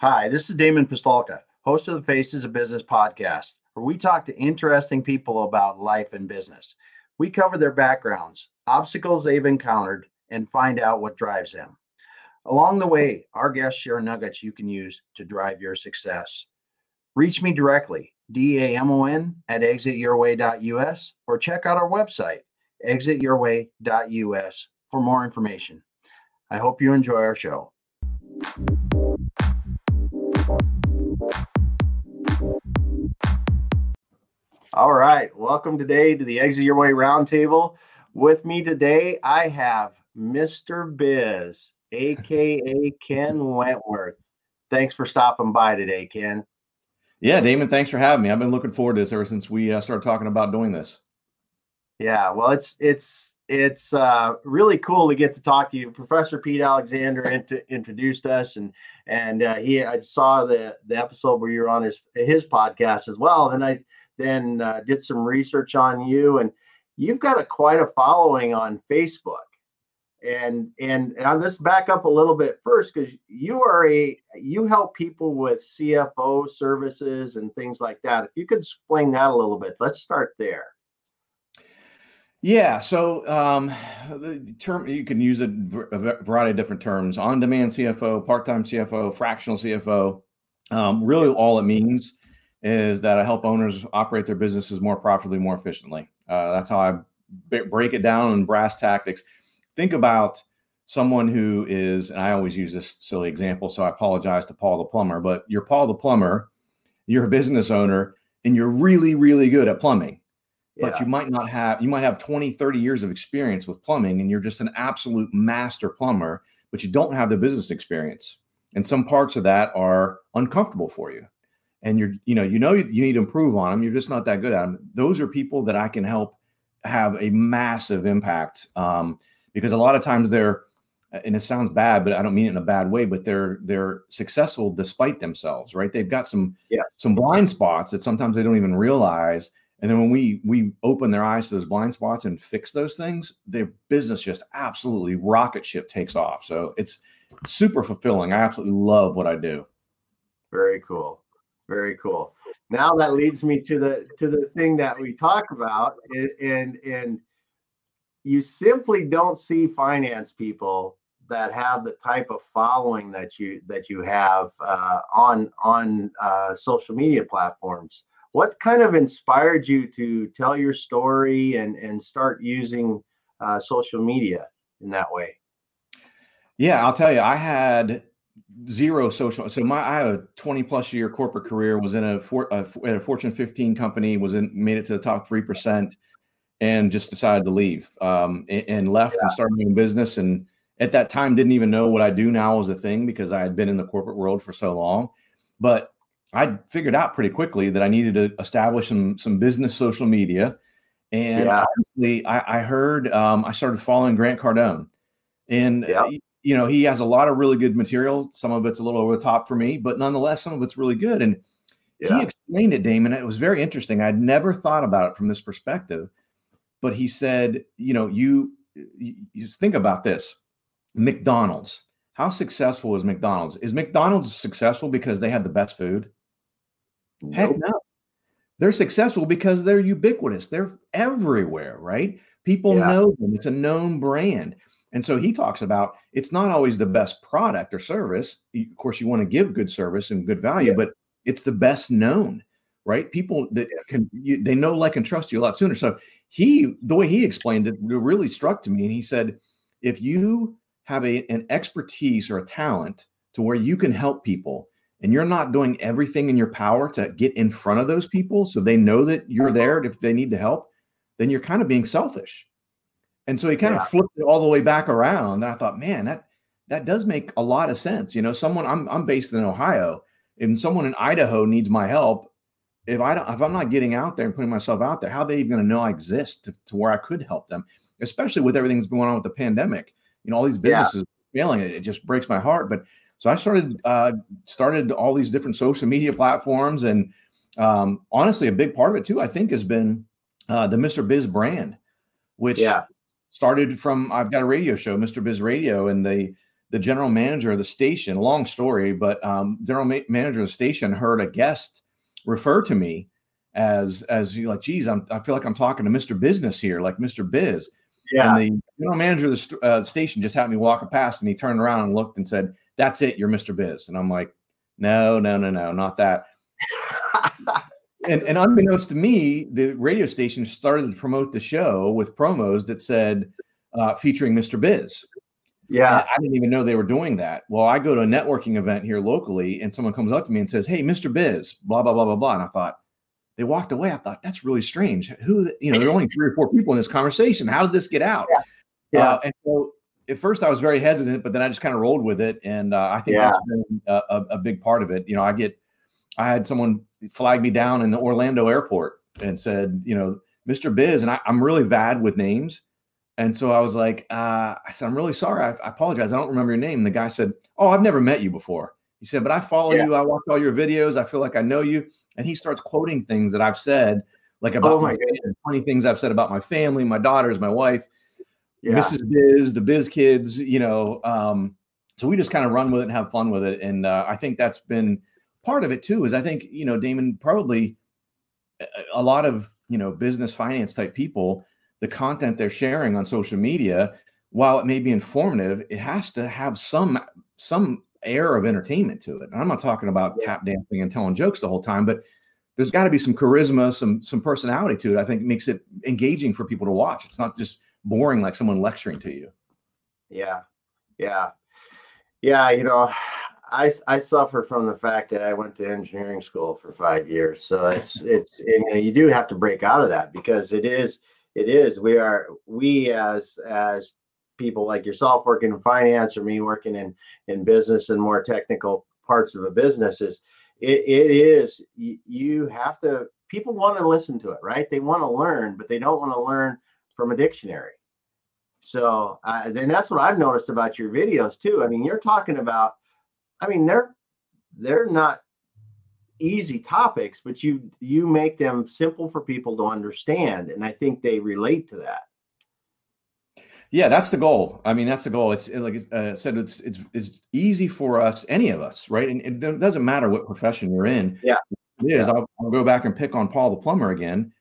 Hi, this is Damon Pistulka, host of the Faces of Business podcast, where we talk to interesting people about life and business. We cover their backgrounds, obstacles they've encountered, and find out what drives them. Along the way, our guests share nuggets you can use to drive your success. Reach me directly, D-A-M-O-N at exityourway.us, or check out our website, exityourway.us, for more information. I hope you enjoy our show. All right. Welcome today to the Exit Your Way Roundtable. With me today, I have Mr. Biz, aka Ken Wentworth. Thanks for stopping by today, Ken. Yeah, Damon, thanks for having me. I've been looking forward to this ever since we uh, started talking about doing this. Yeah, well, it's it's it's uh, really cool to get to talk to you. Professor Pete Alexander int- introduced us, and and uh, he I saw the the episode where you were on his his podcast as well. And I then uh, did some research on you, and you've got a quite a following on Facebook. And and and let's back up a little bit first because you are a you help people with CFO services and things like that. If you could explain that a little bit, let's start there. Yeah, so um, the term you can use a, a variety of different terms: on-demand CFO, part-time CFO, fractional CFO. Um, really, all it means is that I help owners operate their businesses more profitably, more efficiently. Uh, that's how I b- break it down in brass tactics. Think about someone who is, and I always use this silly example, so I apologize to Paul the plumber, but you're Paul the plumber, you're a business owner, and you're really, really good at plumbing. Yeah. But you might not have, you might have 20, 30 years of experience with plumbing, and you're just an absolute master plumber, but you don't have the business experience. And some parts of that are uncomfortable for you and you're you know you know you need to improve on them you're just not that good at them those are people that i can help have a massive impact um, because a lot of times they're and it sounds bad but i don't mean it in a bad way but they're they're successful despite themselves right? They've got some yeah. some blind spots that sometimes they don't even realize and then when we we open their eyes to those blind spots and fix those things their business just absolutely rocket ship takes off. So it's super fulfilling. I absolutely love what i do. Very cool very cool. Now that leads me to the to the thing that we talk about, and and, and you simply don't see finance people that have the type of following that you that you have uh, on on uh, social media platforms. What kind of inspired you to tell your story and and start using uh, social media in that way? Yeah, I'll tell you, I had zero social. So my I had a 20 plus year corporate career. Was in a, for, a, a Fortune 15 company. Was in made it to the top three percent, and just decided to leave. Um, and, and left yeah. and started doing business. And at that time, didn't even know what I do now was a thing because I had been in the corporate world for so long. But I figured out pretty quickly that I needed to establish some some business social media. And yeah. honestly, I, I heard um, I started following Grant Cardone, and yeah you know, he has a lot of really good material. Some of it's a little over the top for me, but nonetheless, some of it's really good. And yeah. he explained it, Damon. It was very interesting. I'd never thought about it from this perspective, but he said, you know, you, you think about this McDonald's. How successful is McDonald's? Is McDonald's successful because they had the best food? Nope. Heck no. They're successful because they're ubiquitous. They're everywhere, right? People yeah. know them. It's a known brand. And so he talks about it's not always the best product or service. Of course, you want to give good service and good value, yeah. but it's the best known, right? People that can you, they know, like, and trust you a lot sooner. So he, the way he explained it, really struck to me. And he said, if you have a, an expertise or a talent to where you can help people, and you're not doing everything in your power to get in front of those people so they know that you're uh-huh. there if they need the help, then you're kind of being selfish and so he kind yeah. of flipped it all the way back around. And I thought, man, that that does make a lot of sense. You know, someone I'm I'm based in Ohio, and someone in Idaho needs my help. If I don't, if I'm not getting out there and putting myself out there, how are they even going to know I exist to, to, where I could help them? Especially with everything that's going on with the pandemic. You know, all these businesses yeah. failing. It, it just breaks my heart. But so I started uh, started all these different social media platforms, and um, honestly, a big part of it too, I think, has been uh, the Mr. Biz brand, which yeah started from I've got a radio show, Mr. Biz Radio, and the the general manager of the station, long story, but um, general ma- manager of the station heard a guest refer to me as as you like, geez, I'm, I feel like I'm talking to Mr. Business here, like Mr. Biz. Yeah. And the general manager of the, uh, the station just had me walk past, and he turned around and looked and said, "That's it, you're Mr. Biz." And I'm like, "No, no, no, no, not that." and, and unbeknownst to me, the radio station started to promote the show with promos that said uh, featuring Mr. Biz. Yeah. And I didn't even know they were doing that. Well, I go to a networking event here locally and someone comes up to me and says, Hey, Mr. Biz, blah, blah, blah, blah, blah. And I thought, they walked away. I thought, that's really strange. Who, you know, there are only three or four people in this conversation. How did this get out? Yeah. yeah. Uh, and so at first I was very hesitant, but then I just kind of rolled with it. And uh, I think yeah. that's been a, a, a big part of it. You know, I get, I had someone flag me down in the Orlando airport and said, you know, Mr. Biz, and I, I'm really bad with names. And so I was like, uh, I said, I'm really sorry. I, I, apologize. I don't remember your name. And the guy said, Oh, I've never met you before. He said, But I follow yeah. you. I watch all your videos. I feel like I know you. And he starts quoting things that I've said, like about oh my, my family, 20 things I've said about my family, my daughters, my wife, yeah. Mrs. Biz, the Biz kids, you know. Um, so we just kind of run with it and have fun with it. And uh, I think that's been part of it too, is I think, you know, Damon, probably a, lot of, you know, business finance type people the content they're sharing on social media, while it may be informative, it has to have some some air of entertainment to it. And I'm not talking about tap dancing and telling jokes the whole time, but there's got to be some charisma, some some personality to it. I think it makes it engaging for people to watch. It's not just boring like someone lecturing to you. Yeah. Yeah. Yeah, you know, I I suffer from the fact that I went to engineering school for 5 years. So it's it's you, know, you do have to break out of that because it is it is we are we as as people like yourself working in finance or me working in in business and more technical parts of a business is it, it is you, you have to people want to listen to it right they want to learn but they don't want to learn from a dictionary so uh, then that's what i've noticed about your videos too i mean you're talking about i mean they're they're not easy topics, but you you make them simple for people to understand, and I think they relate to that. Yeah, that's the goal. I mean, that's the goal. It's like I uh, said, it's it's it's easy for us, any of us, right? And it doesn't matter what profession you're in. Yeah, it is. Yeah. I'll, I'll go back and pick on Paul the plumber again.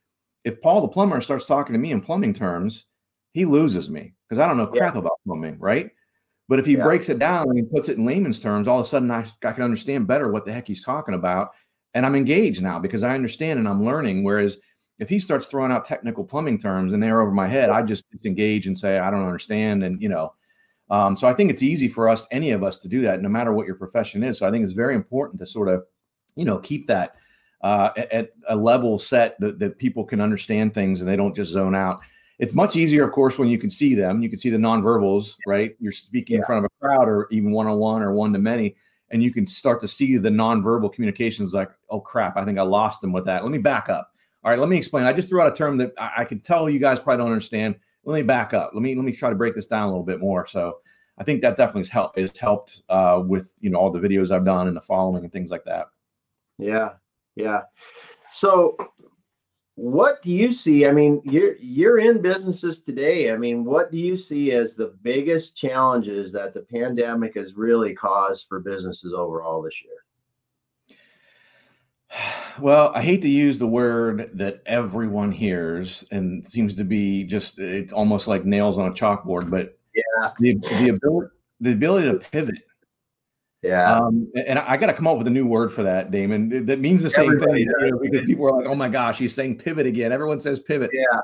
If Paul the plumber starts talking to me in plumbing terms, he loses me because I don't know crap yeah. about plumbing, right? But if he yeah. breaks it down and puts it in layman's terms, all of a sudden I, I can understand better what the heck he's talking about and I'm engaged now because I understand and I'm learning. Whereas if he starts throwing out technical plumbing terms and they're over my head, I just disengage and say I don't understand. And you know, um, so I think it's easy for us, any of us, to do that, no matter what your profession is. So I think it's very important to sort of, you know, keep that uh, at a level set that, that people can understand things and they don't just zone out. It's much easier, of course, when you can see them. You can see the nonverbals, right? You're speaking yeah. in front of a crowd or even one on one or one to many and you can start to see the nonverbal communications like, oh crap, I think I lost them with that. Let me back up. All right, let me explain. I just threw out a term that I, I can tell you guys probably don't understand. Let me back up. Let me let me try to break this down a little bit more. So I think that definitely has helped has helped uh, with you know all the videos I've done and the following and things like that. Yeah, yeah. So what do you see? I mean you're you're in businesses today. I mean what do you see as the biggest challenges that the pandemic has really caused for businesses overall this year? Well i hate to use the word that everyone hears and seems to be just it's almost like nails on a chalkboard but yeah. the, the ability the ability to pivot yeah. Um, and I, got to come up with a new word for that, Damon. That means the same Everybody thing because people are like, "Oh my gosh, he's saying pivot again." Everyone says pivot. Yeah.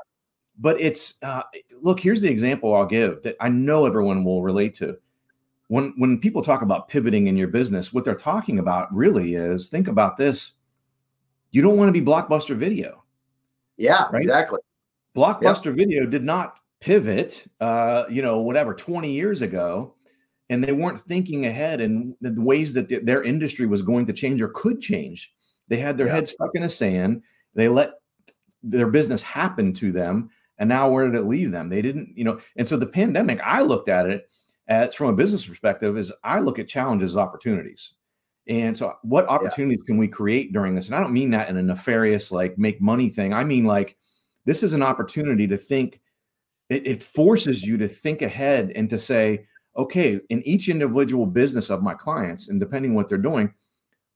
But it's uh, look. Here's the example I'll give that I know everyone will relate to. When when people talk about pivoting in your business, what they're talking about really is think about this. You don't want to be blockbuster video. Yeah, right? exactly. Blockbuster video did not pivot. Uh, you know, whatever, 20 years ago and they weren't thinking ahead and the ways that th- their industry was going to change or could change. They had their yeah. head stuck in the sand. They let their business happen to them. And now where did it leave them? They didn't, you know, and so the pandemic, I looked at it as from a business perspective, is I look at challenges as opportunities. And so what opportunities yeah. can we create during this? And I don't mean that in a nefarious, like make money thing. I mean like this is an opportunity to think, it, it forces you to think ahead and to say, okay, in each individual business of my clients, and depending what they're doing,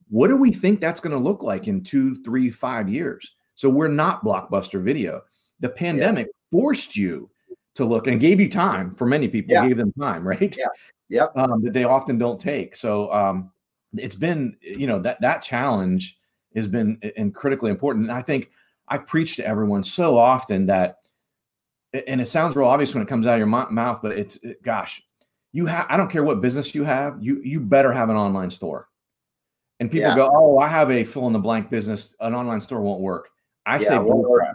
what do we think that's going to look like in two, three, five years? So we're not blockbuster video. The pandemic yeah. forced you to look and gave you time for many people, yeah. gave them time, right? Yeah. Yep. Um, that they often don't take. So um, it's been, you know, that that challenge has been and critically important. And I think I preach to everyone so often that, and it sounds real obvious when it comes out of your mouth, but it's it, gosh, you have. I don't care what business you have, you you better have an online store. And people yeah. go, "Oh, I have a fill in the blank business. An online store won't work." I yeah, say bullcrap.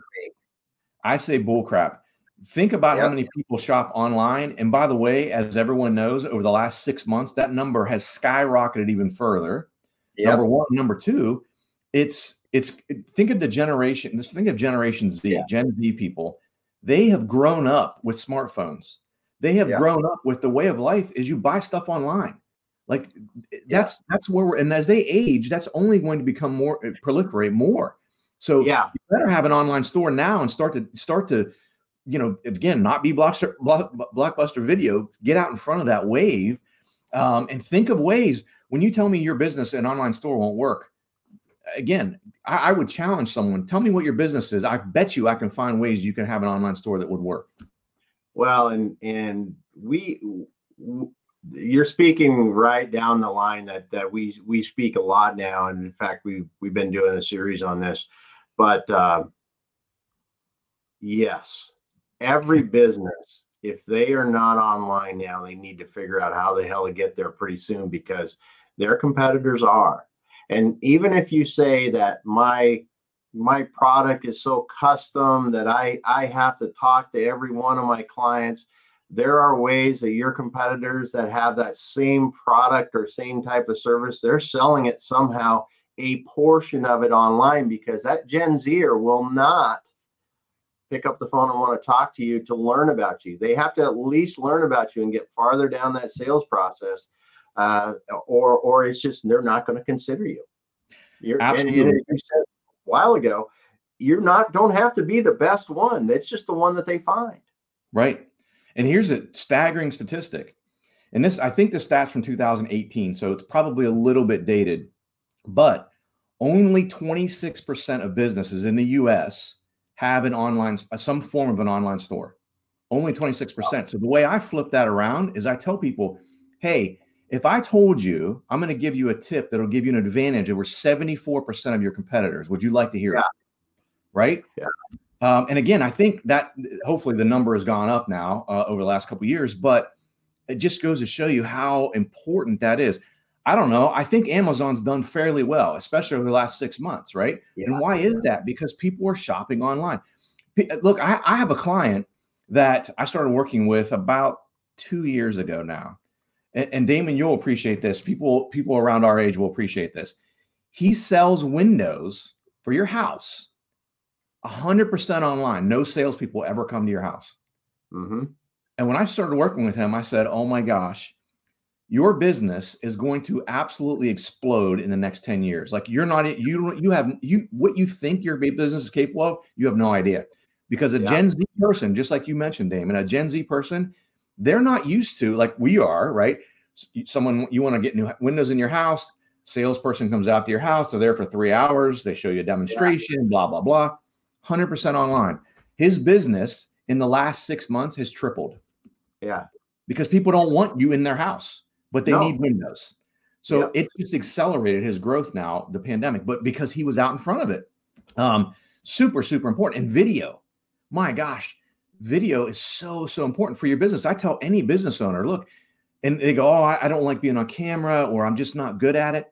I say bullcrap. Think about yep. how many people shop online. And by the way, as everyone knows, over the last six months, that number has skyrocketed even further. Yep. Number one. Number two, it's it's think of the generation. Think of Generation Z, yeah. Gen Z people. They have grown up with smartphones. They have grown up with the way of life is you buy stuff online. Like that's that's where we're and as they age, that's only going to become more proliferate more. So yeah, you better have an online store now and start to start to, you know, again, not be blockbuster, blockbuster video. Get out in front of that wave, um, and think of ways. When you tell me your business and online store won't work, again, I, I would challenge someone. Tell me what your business is. I bet you I can find ways you can have an online store that would work. Well, and and we you're speaking right down the line that that we we speak a lot now and in fact we we've, we've been doing a series on this but uh, yes, every business, if they are not online now, they need to figure out how the hell to get there pretty soon because their competitors are. And even if you say that my my product is so custom that I I have to talk to every one of my clients, there are ways that your competitors that have that same product or same type of service, they're selling it somehow a portion of it online because that Gen Zer will not pick up the phone and want to talk to you to learn about you. They have to at least learn about you and get farther down that sales process, uh, or or it's just they're not going to consider you. You're, Absolutely. And, and you said while ago, you're not don't have to be the best one. That's just the one that they find. Right. And here's a staggering statistic. And this, I think the stats from 2018, so it's probably a little bit dated, but only 26% of businesses in the US have an online, uh, some form of an online store. Only 26%. So the way I flip that around is I tell people, hey, if I told you I'm going to give you a tip that'll give you an advantage over 74% of your competitors, would you like to hear yeah. it? Right? Yeah. Um, and again, I think that hopefully the number has gone up now uh, over the last couple years, but it just goes to show you how important that is. I don't know. I think Amazon's done fairly well, especially over the last six months, right? Yeah. And why is that? Because people are shopping online. Look, I, I, have a client that I started working with about two years ago now, and, and Damon, you'll appreciate this. People, people around our age will appreciate this. He sells windows for your house, hundred percent online. No salespeople ever come to your house. Mm-hmm. And when I started working with him, I said, "Oh my gosh." your business is going to absolutely explode in the next 10 years. Like you're not you don't you have you what you think your business is capable of, you have no idea. Because a yeah. Gen Z person, just like you mentioned, Damon, a Gen Z person, they're not used to like we are, right? Someone you want to get new windows in your house, salesperson comes out to your house, they're there for three hours, they show you a demonstration, yeah. blah, blah, blah. 100% online. His business in the last six months has tripled. Yeah. Because people don't want you in their house but they no. need windows. So yep. it just accelerated his growth now, the pandemic, but because he was out in front of it. Um, super, super important. And video, my gosh, video is so, so important for your business. I tell any business owner, look, and they go, Oh, I, don't like being on camera or I'm just not good at it.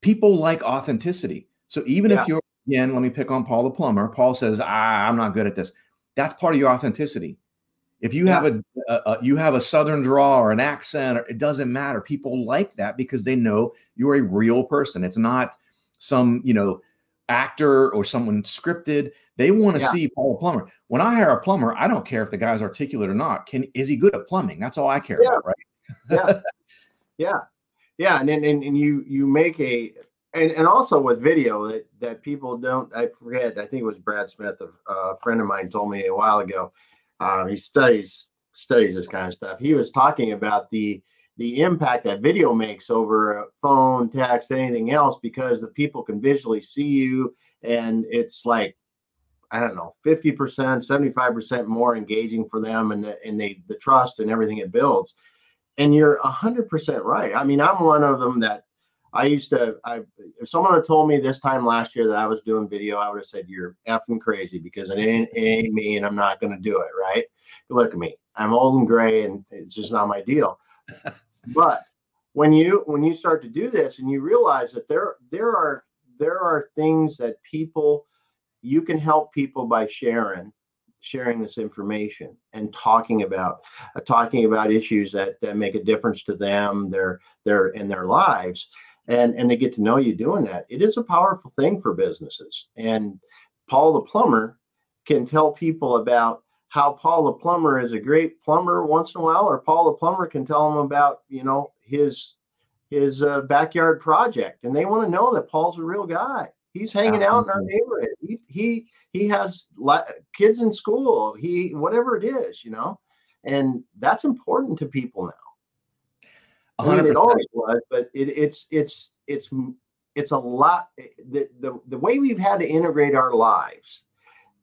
People like authenticity. So even yeah. if you're, again, let me pick on Paul the plumber. Paul says, ah, I'm not good at this. That's part of your authenticity. If you yeah. have a, a, a, you have a southern draw or an accent, or, it doesn't matter. People like that because they know you're a real person. It's not some you know actor or someone scripted. They want to yeah. see Paul Plumber. When I hire a plumber, I don't care if the guy's articulate or not. Can is he good at plumbing? That's all I care yeah. about, right? yeah, yeah, yeah. And, and and you you make a and and also with video that that people don't. I forget. I think it was Brad Smith, a, a friend of mine, told me a while ago uh, he studies studies this kind of stuff. He was talking about the the impact that video makes over phone, text, anything else, because the people can visually see you, and it's like I don't know, 50%, 75% more engaging for them and the, and they, the trust and everything it builds. And you're 100% right. I mean, I'm one of them that I used to, I, if someone had told me this time last year that I was doing video, I would have said, You're effing crazy because it ain't, it ain't me and I'm not going to do it. Right. Look at me. I'm old and gray and it's just not my deal. But when you when you start to do this and you realize that there there are there are things that people you can help people by sharing sharing this information and talking about uh, talking about issues that that make a difference to them their their in their lives and and they get to know you doing that. It is a powerful thing for businesses. And paul the plumber can tell people about how paul the plumber is a great plumber once in a while or paul the plumber can tell them about you know his his uh, backyard project and they want to know that paul's a real guy He's hanging out in our neighborhood. He he he has kids in school. He whatever it is, you know, and that's important to people now. I mean, it always was, but it, it's it's it's it's a lot. Eh, the, the the way we've had to integrate our lives,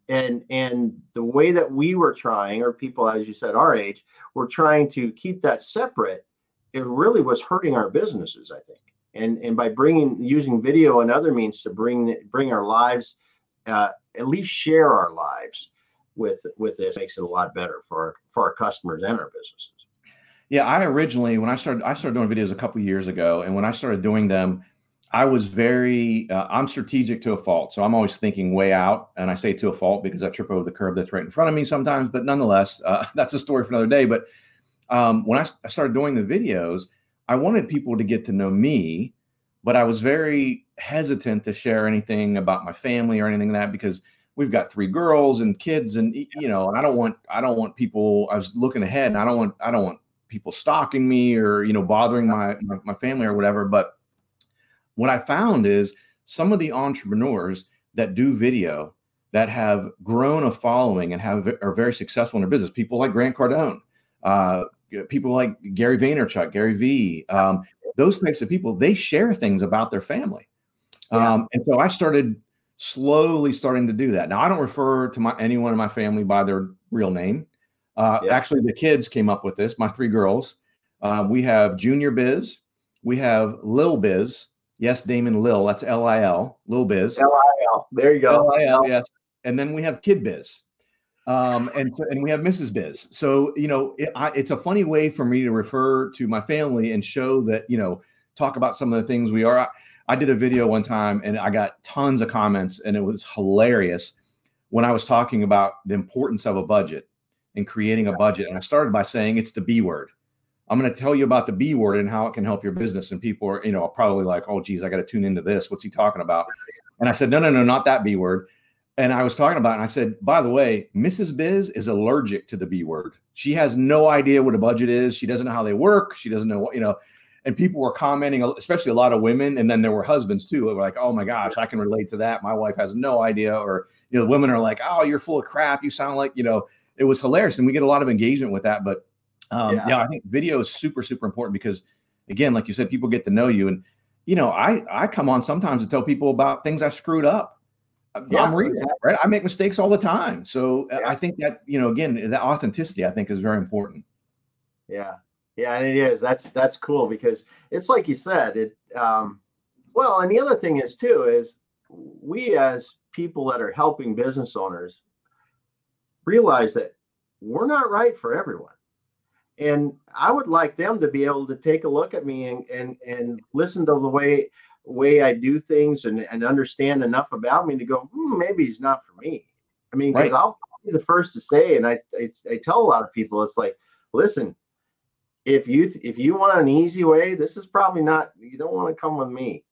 and and the way that we were trying, or people, as you said, our age, were trying to keep that separate. It really was hurting our businesses. I think and and by bringing using video and other means to bring bring our lives uh, at least share our lives with with this makes it a lot better for our, for our customers and our businesses yeah i originally when i started i started doing videos a couple years ago and when i started doing them i was very uh, i'm strategic to a fault so i'm always thinking way out and i say to a fault because i trip over the curb that's right in front of me sometimes but nonetheless uh, that's a story for another day but um, when I, I started doing the videos I wanted people to get to know me, but I was very hesitant to share anything about my family or anything like that because we've got three girls and kids and you know and I don't want I don't want people I was looking ahead and I don't want I don't want people stalking me or you know bothering my, my, my family or whatever but what I found is some of the entrepreneurs that do video that have grown a following and have are very successful in their business people like Grant Cardone uh, people like Gary Vaynerchuk, Gary V, um, those types of people, they share things about their family. Yeah. Um, and so I started slowly starting to do that. Now I don't refer to my anyone in my family by their real name. Uh, yeah. Actually, the kids came up with this. My three girls. Uh, we have Junior Biz. We have Lil Biz. Yes, Damon Lil. That's L I L. Lil Biz. L I L. There you go. L I L. Yes. And then we have Kid Biz um, and so, and we have Mrs. Biz. So you know, it, I, it's a funny way for me to refer to my family and show that you know, talk about some of the things we are. I, I did a video one time and I got tons of comments, and it was hilarious when I was talking about the importance of a budget and creating a budget. And I started by saying it's the B word. I'm going to tell you about the B word and how it can help your business. And people are, you know, probably like, oh, geez, I got to tune into this. What's he talking about? And I said, no, no, no, not that B word and I was talking about, and I said, by the way, Mrs. Biz is allergic to the B word. She has no idea what a budget is. She doesn't know how they work. She doesn't know what, you know, and people were commenting, especially a lot of women. And then there were husbands too. Were like, oh my gosh, I can relate to that. My wife has no idea. Or, you know, women are like, oh, you're full of crap. You sound like, you know, it was hilarious. And we get a lot of engagement with that. But um, yeah. yeah, I think video is super, super important because again, like you said, people get to know you. And, you know, I, I come on sometimes to tell people about things I screwed up yeah, I'm real, exactly. right? I make mistakes all the time. So uh, yeah. I think that, you know, again, that authenticity I think is very important. Yeah. Yeah, and it is. That's that's cool because it's like you said, it um well, and the other thing is too is we as people that are helping business owners realize that we're not right for everyone. And I would like them to be able to take a look at me and and and listen to the way way I do things and, and understand enough about me to go, hmm, maybe he's not for me. I mean, right. I'll be the first to say, and I, I, I tell a lot of people, it's like, listen, if you if you want an easy way, this is probably not. You don't want to come with me.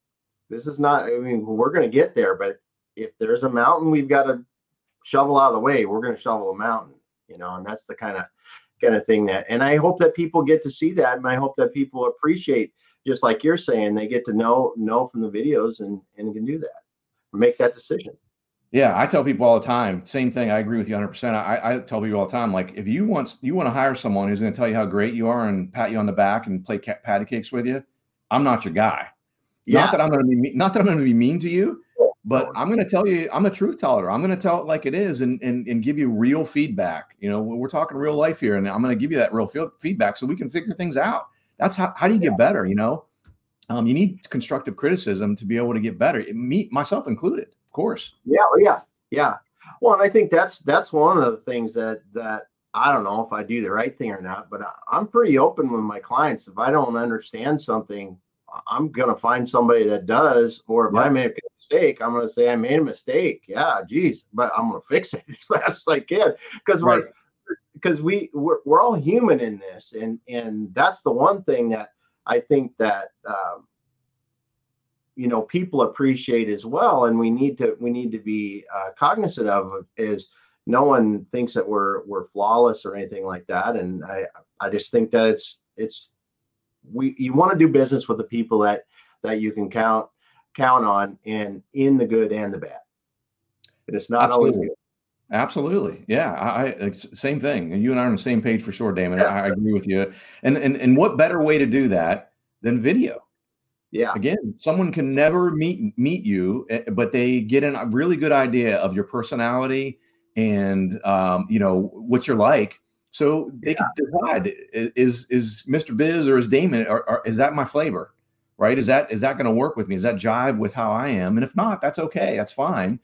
This is not. I mean, we're going to get there, but if there's a mountain, we've got to shovel out of the way. We're going to shovel a mountain, you know, and that's the kind of kind of thing that. And I hope that people get to see that, and I hope that people appreciate just like you're saying, they get to know know from the videos and and can do that, make that decision. Yeah, I tell people all the time. Same thing. I agree with you 100. percent I, I tell people all the time, like if you want you want to hire someone who's going to tell you how great you are and pat you on the back and play patty cakes with you, I'm not your guy. Yeah. Not that I'm going to be not that I'm going to be mean to you, but I'm going to tell you I'm a truth teller. I'm going to tell it like it is and and and give you real feedback. You know, we're talking real life here, and I'm going to give you that real feedback so we can figure things out. That's how how do you get better? You know, um, you need constructive criticism to be able to get better. Me myself included of course. Yeah, oh, yeah, yeah. Well, and I think that's that's one of the things that that I don't know if I do the right thing or not, but I'm pretty open with my clients. If I don't understand something, I'm gonna find somebody that does. Or if yeah. I make a mistake, I'm gonna say I made a mistake. Yeah, geez, but I'm gonna fix it as fast as I can because right. we're because we we're, we're all human in this, and and that's the one thing that I think that um, you know people appreciate as well and we need to we need to be uh, cognizant of is no one thinks that we're we're flawless or anything like that and i i just think that it's it's we you want to do business with the people that that you can count count on in in the good and the bad it's not Absolutely. always good Absolutely. Yeah. I, I, same thing. And you and I are on the same page for sure, Damon. Yeah. I, I, agree with you. And, and and what better way to do that than video? Yeah. Again, someone can never meet meet you, eh, but they get a really good idea of your personality and um, you know what you're like. So they yeah. can decide is is Mr. Biz or is Damon or, or is that my flavor, right? Is that is that going to work with me? Is that jive with how I am? And if not, that's okay. That's fine.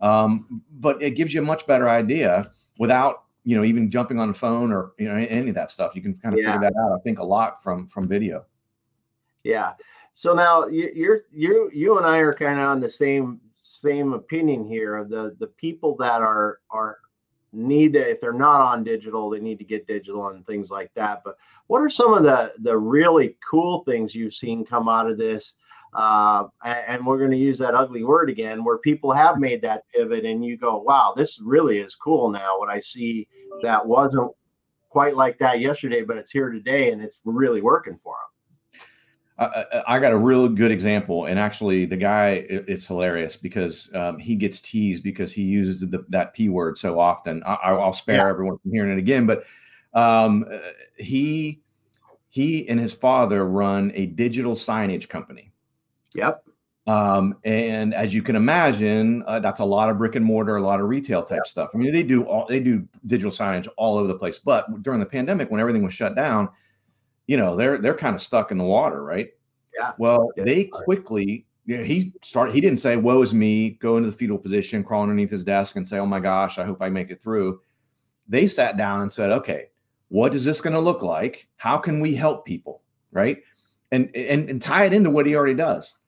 Um, but it gives you a much better idea without you know even jumping on the phone or you know any of that stuff. You can kind of yeah. figure that out. I think a lot from from video. Yeah. So now you're you you and I are kind of on the same same opinion here of the the people that are are need to if they're not on digital they need to get digital and things like that. But what are some of the the really cool things you've seen come out of this? Uh, and we're going to use that ugly word again where people have made that pivot and you go wow this really is cool now. What i see that wasn't quite like that yesterday but it's here today and it's really working for them I, I, got a real good example, and actually, the guy it's hilarious because um, he gets teased because he uses the, that p word so often. I, will spare yeah. everyone from hearing it again, but um, uh, he he and his father run a digital signage company. Yep. Um, and as you can imagine, uh, that's a lot of brick and mortar, a lot of retail type yep. stuff. I mean, they do all they do digital signage all over the place. But during the pandemic, when everything was shut down you know they're they're kind of stuck in the water, right? Yeah. Well, they quickly yeah, he started. He didn't say "woe is me," go into the fetal position, crawl underneath his desk, and say, "Oh my gosh, I hope I make it through." They sat down and said, "Okay, what is this going to look like? How can we help people?" Right, and and and tie it into what he already does.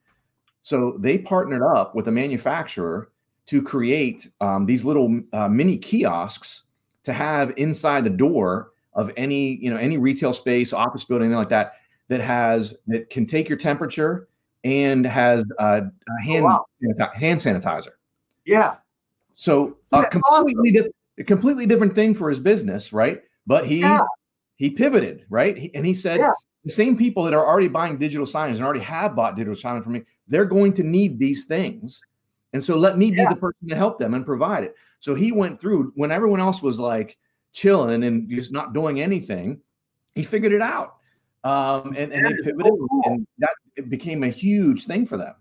So they partnered up with a manufacturer to create um, these little uh, mini kiosks to have inside the door of any you know any retail space, office building, anything like that that has that can take your temperature and has a hand oh, wow. hand sanitizer. Yeah. So a completely awesome? different, a completely different thing for his business, right? But he yeah. he pivoted, right? He, and he said yeah. the same people that are already buying digital signage and already have bought digital signage from me, they're going to need these things. And so let me be the person to help them and provide it. So he went through when everyone else was like, chilling and just not doing anything, he figured it out. Um, and, and they pivoted, and that it became a huge thing for them.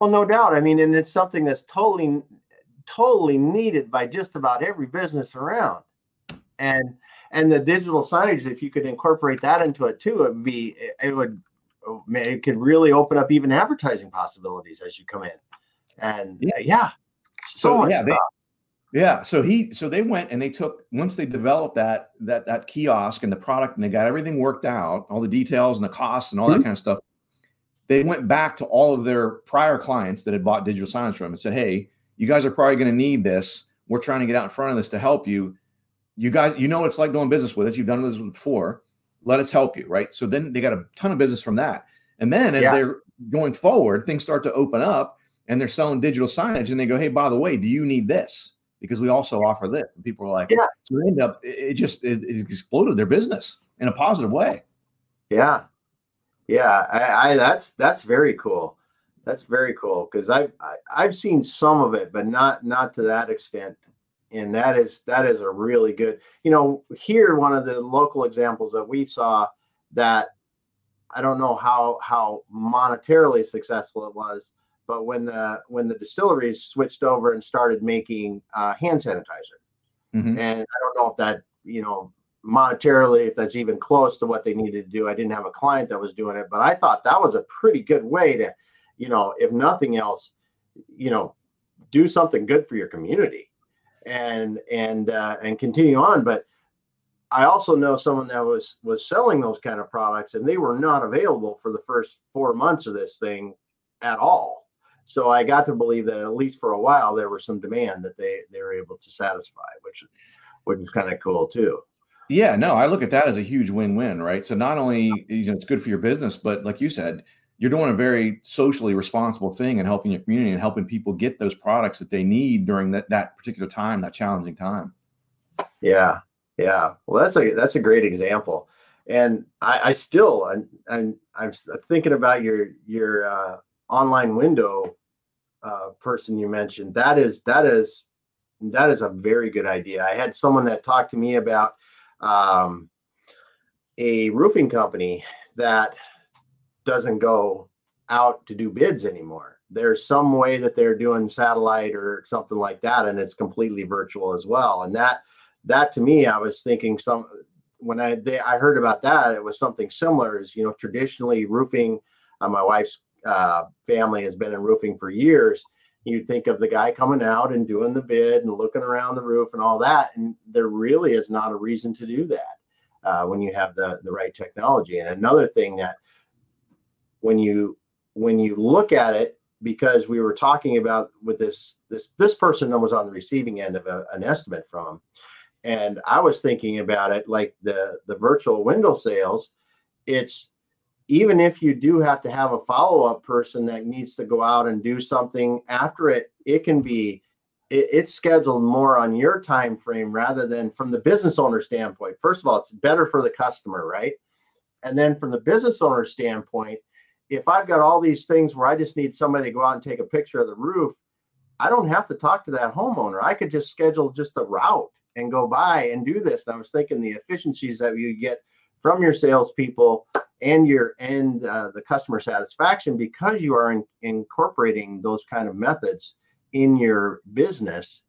Well, no doubt. I mean, and it's something that's totally, totally needed by just about every business around. And and the digital signage, if you could incorporate that into it too, it would be it would it could really open up even advertising possibilities as you come in. And yeah, yeah so, so yeah, they, yeah. So he so they went and they took once they developed that that that kiosk and the product and they got everything worked out, all the details and the costs and all mm-hmm. that kind of stuff. They went back to all of their prior clients that had bought digital signage from them and said, Hey, you guys are probably going to need this. We're trying to get out in front of this to help you. You guys, you know what it's like doing business with us. You've done this before. Let us help you. Right. So then they got a ton of business from that. And then as yeah. they're going forward, things start to open up and they're selling digital signage and they go, Hey, by the way, do you need this? Because we also offer this. And people are like, yeah. So they end up, it just it, it exploded their business in a positive way. Yeah, yeah. I, I that's that's very cool. That's very cool because I've I, have i have seen some of it, but not not to that extent. And that is that is a really good. You know, here one of the local examples that we saw that I don't know how how monetarily successful it was, but when the when the distilleries switched over and started making uh, hand sanitizer, mm-hmm. and I don't know if that you know monetarily if that's even close to what they needed to do. I didn't have a client that was doing it, but I thought that was a pretty good way to you know, if nothing else, you know, do something good for your community and and uh, and continue on. But I also know someone that was was selling those kind of products, and they were not available for the first four months of this thing at all. So I got to believe that at least for a while there was some demand that they they were able to satisfy, which which is kind of cool too. Yeah, no, I look at that as a huge win-win, right? So not only you know, it's good for your business, but like you said, you're doing a very socially responsible thing and helping your community and helping people get those products that they need during that, that particular time, that challenging time. Yeah. Yeah. Well, that's a, that's a great example. And I, I still, I'm, I'm, I'm thinking about your, your, uh, online window, uh, person you mentioned. That is, that is, that is a very good idea. I had someone that talked to me about, um, a roofing company that doesn't go out to do bids anymore. There's some way that they're doing satellite or something like that, and it's completely virtual as well. And that that to me, I was thinking some when I they, I heard about that, it was something similar. Is you know traditionally roofing. Uh, my wife's uh, family has been in roofing for years. You think of the guy coming out and doing the bid and looking around the roof and all that, and there really is not a reason to do that uh, when you have the the right technology. And another thing that when you when you look at it because we were talking about with this this this person that was on the receiving end of a, an estimate from and i was thinking about it like the the virtual window sales it's even if you do have to have a follow-up person that needs to go out and do something after it it can be it, it's scheduled more on your time frame rather than from the business owner standpoint first of all it's better for the customer right and then from the business owner standpoint if I've got all these things where I just need somebody to go out and take a picture of the roof, I don't have to talk to that homeowner. I could just schedule just a route and go by and do this. And I was thinking the efficiencies that you get from your salespeople and your and uh, the customer satisfaction because you are in, incorporating those kind of methods in your business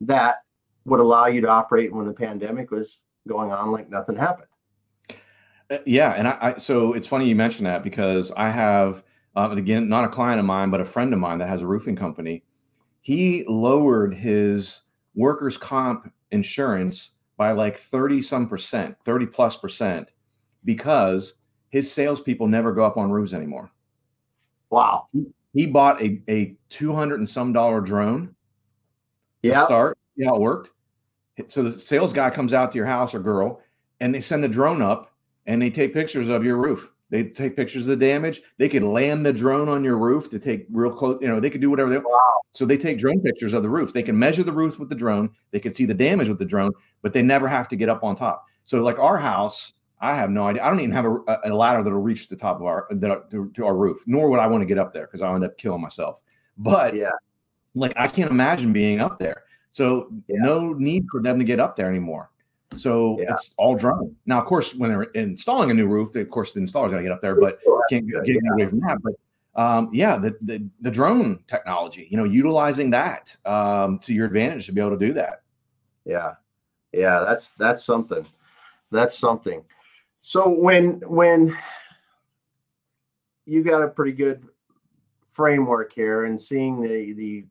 that would allow you to operate when the pandemic was going on like nothing happened. Uh, yeah, and I, I, so it's funny you mentioned that because I have, uh, and again, not a client of mine, but a friend of mine that has a roofing company. He lowered his workers' comp insurance by like thirty some percent, thirty plus percent, because his salespeople never go up on roofs anymore. Wow. He, bought a, a two hundred and some dollar drone. Yeah. Start. Yeah, it worked. So the sales guy comes out to your house or girl, and they send a drone up and they take pictures of your roof. They take pictures of the damage. They could land the drone on your roof to take real close. You know, they could do whatever they want. Wow. So they take drone pictures of the roof. They can measure the roof with the drone. They can see the damage with the drone, but they never have to get up on top. So, like our house, I have no idea. I don't even have a, a ladder that'll reach the top of our that, to, to our roof. Nor would I want to get up there because I'll end up killing myself. But yeah, like I can't imagine being up there. So yeah. no need for them to get up there anymore. So yeah. it's all drone. Now, of course, when they're installing a new roof, they, of course, the installer's got to get up there, but can't get yeah. away from that. But um, yeah, the, the, the drone technology, you know, utilizing that um, to your advantage to be able to do that. Yeah, yeah, that's that's something. That's something. So when when you got a pretty good framework here and seeing the the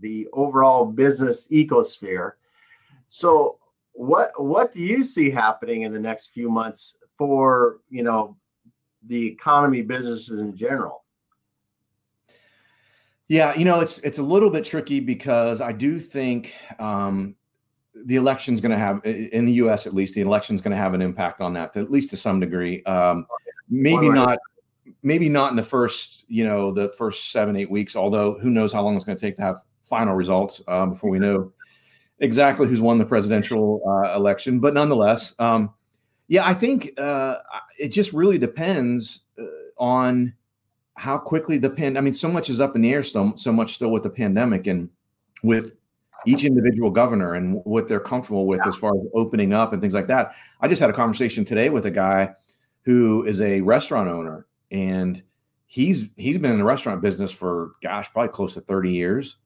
the overall business ecosphere. So what what do you see happening in the next few months for you know the economy businesses in general? Yeah you know it's it's a little bit tricky because i do think um, the election's going to have in the us at least the election's going to have an impact on that at least to some degree. Um, maybe not maybe not in the first you know the first seven eight weeks although who knows how long it's going to take to have final results um, before we know exactly who's won the presidential uh, election, but nonetheless, um, yeah, I think uh, it just really depends uh, on how quickly the pan. I mean, so much is up in the air. So so much still with the pandemic and with each individual governor and what they're comfortable with yeah. as far as opening up and things like that. I just had a conversation today with a guy who is a restaurant owner and he's he's been in the restaurant business for gosh probably close to 30 years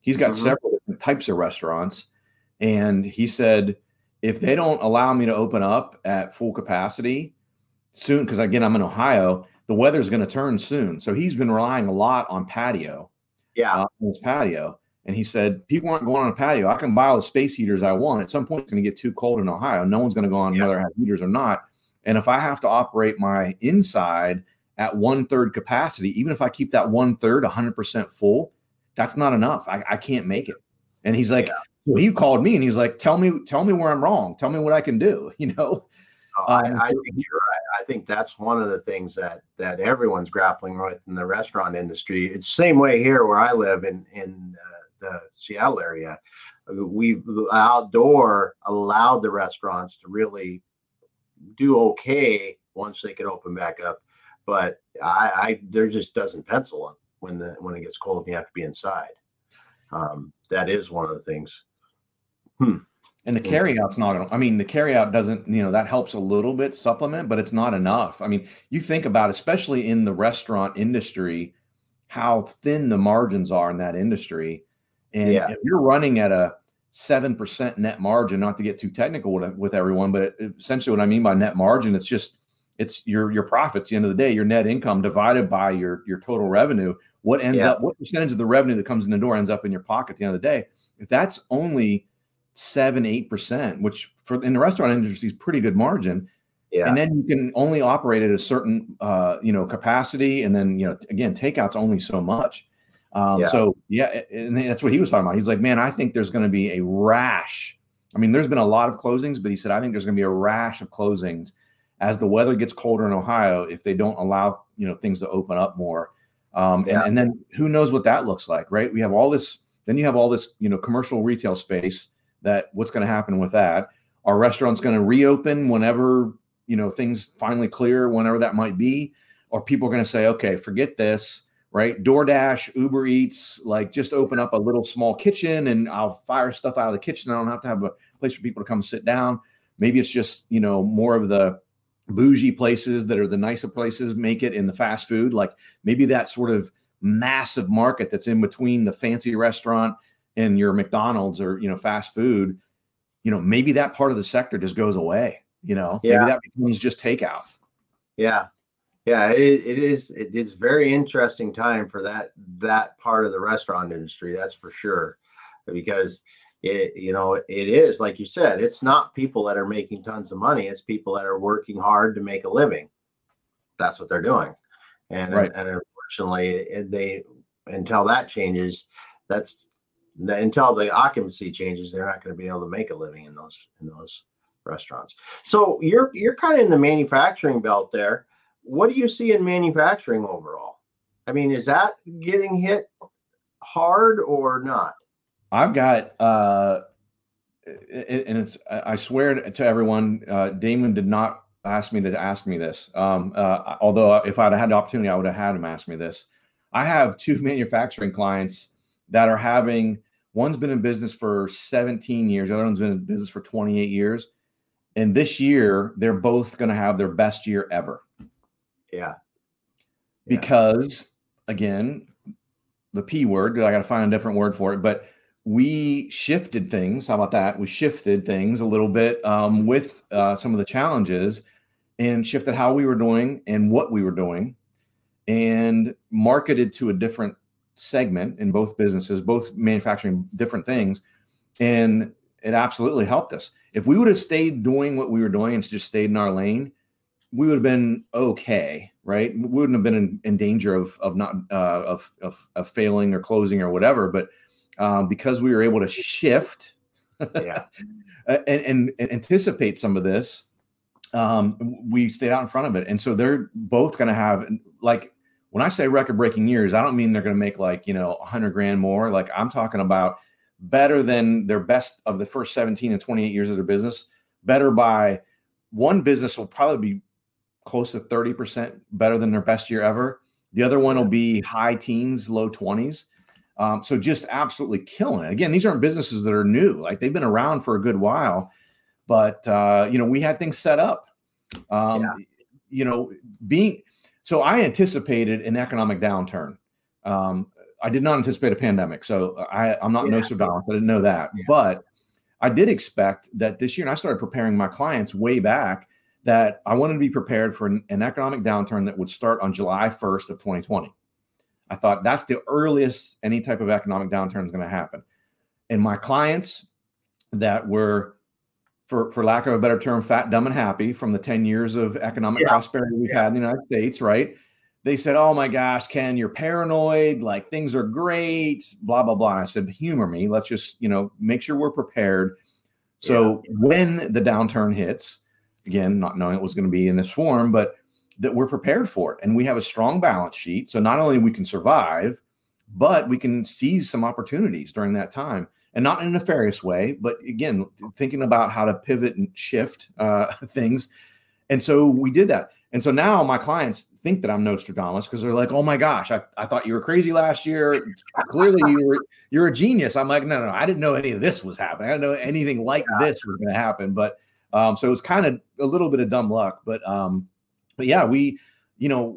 he's got mm-hmm. several different types of restaurants and he said if they don't allow me to open up at full capacity soon because again i'm in ohio the weather's going to turn soon so he's been relying a lot on patio yeah uh, on his patio and he said people aren't going on a patio i can buy all the space heaters i want at some point it's going to get too cold in ohio no one's going to go on yeah. whether i have heaters or not and if i have to operate my inside at one third capacity, even if I keep that one third 100% full, that's not enough. I, I can't make it. And he's like, yeah. Well, he called me and he's like, tell me, tell me where I'm wrong. Tell me what I can do. You know? Oh, I, um, I, think you're right. I think that's one of the things that that everyone's grappling with in the restaurant industry. It's the same way here where I live in in uh, the Seattle area. We've outdoor allowed the restaurants to really do okay once they can open back up but I, I there just doesn't pencil when the when it gets cold and you have to be inside. Um, that is one of the things. Hmm. And the hmm. carryout's not. I mean, the carryout doesn't. You know, that helps a little bit supplement, but it's not enough. I mean, you think about, especially in the restaurant industry, how thin the margins are in that industry, and yeah. if you're running at a seven percent net margin, not to get too technical with, with everyone, but essentially what I mean by net margin, it's just it's your your profits. the end of the day, your net income divided by your your total revenue. What ends yeah. up? What percentage of the revenue that comes in the door ends up in your pocket at the end of the day? If that's only seven eight percent, which for in the restaurant industry is pretty good margin. Yeah. And then you can only operate at a certain uh, you know capacity, and then you know again takeout's only so much. Um, yeah. So yeah, and that's what he was talking about. He's like, man, I think there's going to be a rash. I mean, there's been a lot of closings, but he said I think there's going to be a rash of closings as the weather gets colder in Ohio, if they don't allow you know things to open up more, um, yeah. and, and, then who knows what that looks like, right? We have all this. Then you have all this you know commercial retail space. That what's going to happen with that? Are restaurants going to reopen whenever you know things finally clear, whenever that might be? Or people are going to say, okay, forget this, right? DoorDash, Uber Eats, like just open up a little small kitchen and I'll fire stuff out of the kitchen. I don't have to have a place for people to come sit down. Maybe it's just you know more of the bougie places that are the nicer places make it in the fast food like maybe that sort of massive market that's in between the fancy restaurant and your mcdonald's or you know fast food you know maybe that part of the sector just goes away you know? Yeah. maybe that becomes just takeout. Yeah. Yeah it, it is it, it's very interesting time for that that part of the restaurant industry that's for sure. Because it you know it is like you said it's not people that are making tons of money it's people that are working hard to make a living. That's what they're doing. And right. and, unfortunately they until that changes that's until the occupancy changes they're not going to be able to make a living in those in those restaurants so you're you're kind of in the manufacturing belt there what do you see in manufacturing overall i mean is that getting hit hard or not I've got, uh, and it's, I swear to everyone, uh, Damon did not ask me to ask me this. Um, uh, although if I'd had the opportunity, I would have had him ask me this. I have two manufacturing clients that are having, one's been in business for 17 years, the other one's been in business for 28 years. And this year, they're both going to have their best year ever. Yeah. Because again, the P word, I got to find a different word for it, but we shifted things. How about that? We shifted things a little bit um, with uh, some of the challenges and shifted how we were doing and what we were doing and marketed to a different segment in both businesses, both manufacturing different things. And it absolutely helped us. If we would have stayed doing what we were doing and just stayed in our lane, we would have been okay, right? We wouldn't have been in, in danger of of not uh, of, of of failing or closing or whatever. But um, because we were able to shift yeah. and, and, and, anticipate some of this. Um, we stayed out in front of it, and so they're both going to have like when I say record breaking years, I don't mean they're going to make like you know a hundred grand more. Like I'm talking about better than their best of the first 17 and 28 years of their business. Better by one business will probably be close to 30% better than their best year ever The other one will be high teens, low 20s. Um, so just absolutely killing it. Again, these aren't businesses that are new; like they've been around for a good while. But uh, you know, we had things set up. Um, yeah. You know, being so I anticipated an economic downturn. Um, I did not anticipate a pandemic, so I, I'm not yeah. Nostradamus. I didn't know that, yeah. but I did expect that this year, and I started preparing my clients way back that I wanted to be prepared for an, an economic downturn that would start on July 1st of 2020. I thought that's the earliest any type of economic downturn is going to happen. And my clients that were, for, for lack of a better term, fat, dumb, and happy from the 10 years of economic yeah. prosperity we've yeah. had in the United States, right? They said, Oh my gosh, Ken, you're paranoid. Like things are great, blah, blah, blah. And I said, Humor me. Let's just, you know, make sure we're prepared. So yeah. when the downturn hits, again, not knowing it was going to be in this form, but that we're prepared for it and we have a strong balance sheet. So not only we can survive, but we can seize some opportunities during that time and not in a nefarious way, but again, thinking about how to pivot and shift uh, things. And so we did that. And so now my clients think that I'm Nostradamus because they're like, "Oh my gosh, I, I thought you were crazy last year. Clearly, you were you're a genius." I'm like, "No, no, no, I didn't know any of this was happening. I didn't know anything like this was going to happen." But um, so it was kind of a little bit of dumb luck. But um, but yeah, we, you know,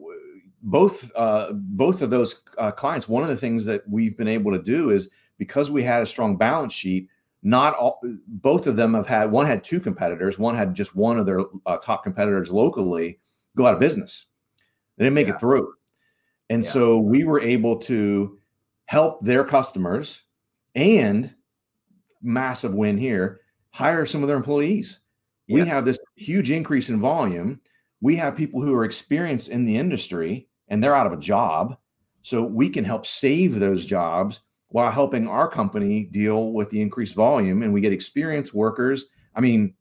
both uh, both of those uh, clients. One of the things that we've been able to do is because we had a strong balance sheet. Not all, both of them have had. One had two competitors. One had just one of their uh, top competitors locally go out of business. They didn't make yeah. it through, and yeah. so we were able to help their customers and massive win here hire some of their employees. We have this huge increase in volume we have people who are experienced in the industry and they're out of a job. So we can help save those jobs while helping our company deal with the increased volume. And we get experienced workers. I mean,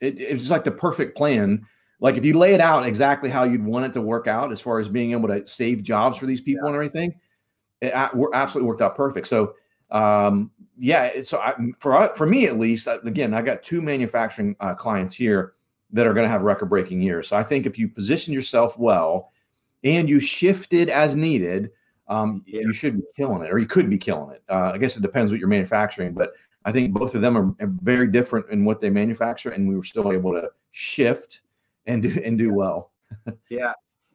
it, it's like the perfect plan. Like if you lay it out exactly how you'd want it to work out, as far as being able to save jobs for these people yeah. and everything, it absolutely worked out perfect. So, um, yeah. So I, for for me at least, again, I got two manufacturing uh, clients here that are going to have record breaking years. So I think if you position yourself well and you shifted as needed, um, yeah. you should be killing it, or you could be killing it. Uh, I guess it depends what you're manufacturing, but I think both of them are very different in what they manufacture, and we were still able to shift and do and do well. yeah,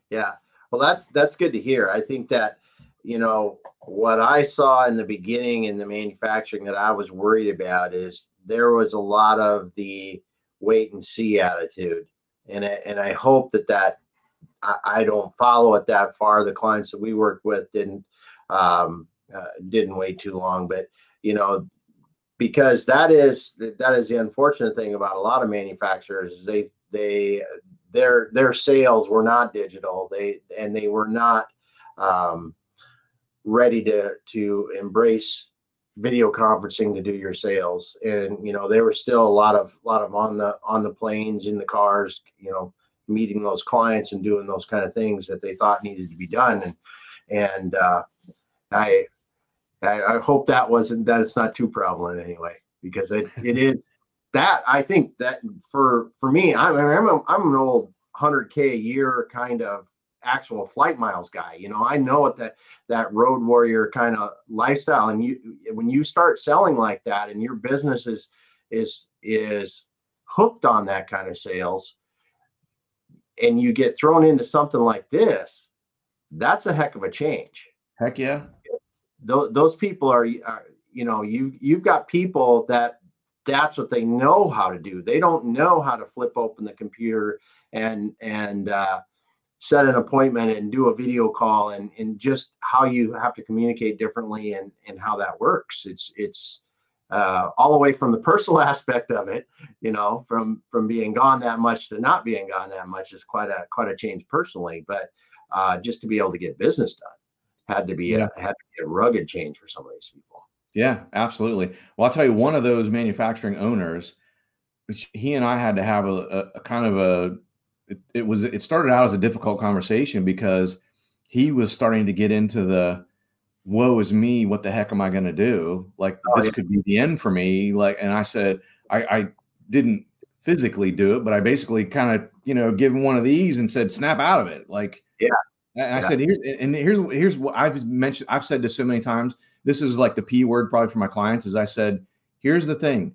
yeah. Well, that's that's good to hear. I think that you know what I saw in the beginning in the manufacturing that I was worried about is there was a lot of the wait and see attitude. And I, and I hope that that I, I don't follow it that far. The clients that we worked with didn't um, uh, didn't wait too long, but you know because that is that is the unfortunate thing about a lot of manufacturers they they their their sales were not digital they and they were not um, ready to to embrace video conferencing to do your sales and you know there were still a lot of lot of on the on the planes in the cars you know meeting those clients and doing those kind of things that they thought needed to be done and and uh, I, I i hope that wasn't that it's not too prevalent anyway because it, it is that i think that for for me i'm i'm, a, I'm an old 100k a year kind of actual flight miles guy. You know, I know what that that road warrior kind of lifestyle. And you when you start selling like that and your business is is is hooked on that kind of sales and you get thrown into something like this, that's a heck of a change. Heck yeah. Those, those people are, are you know, you you've got people that that's what they know how to do. They don't know how to flip open the computer and and uh, set an appointment and do a video call and and just how you have to communicate differently and and how that works it's it's uh, all the way from the personal aspect of it you know from from being gone that much to not being gone that much is quite a quite a change personally but uh, just to be able to get business done had to be yeah. a had to be a rugged change for some of these people yeah absolutely well i'll tell you one of those manufacturing owners which he and i had to have a, a, a kind of a it, it was it started out as a difficult conversation because he was starting to get into the woe is me what the heck am i going to do like oh, this yeah. could be the end for me like and i said I, I didn't physically do it but i basically kind of you know give him one of these and said snap out of it like yeah And I said, here's and here's here's what I've mentioned. I've said this so many times. This is like the P word probably for my clients. Is I said, here's the thing: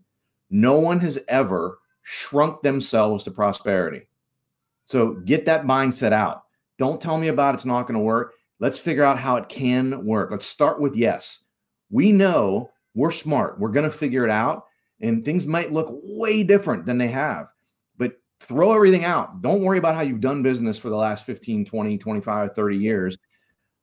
no one has ever shrunk themselves to prosperity. So get that mindset out. Don't tell me about it's not going to work. Let's figure out how it can work. Let's start with yes. We know we're smart. We're going to figure it out, and things might look way different than they have But throw everything out. Don't worry about how you've done business for the last 15, 20, 25, 30 years.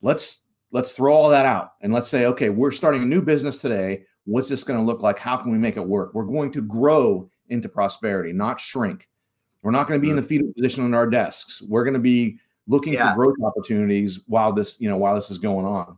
Let's let's throw all that out and let's say, okay, we're starting a new business today. What's this going to look like? How can we make it work? We're going to grow into prosperity, not shrink. We're not going to be in mm. the fetal position on our desks. We're going to be looking yeah. for growth opportunities while this, you know, while this is going on.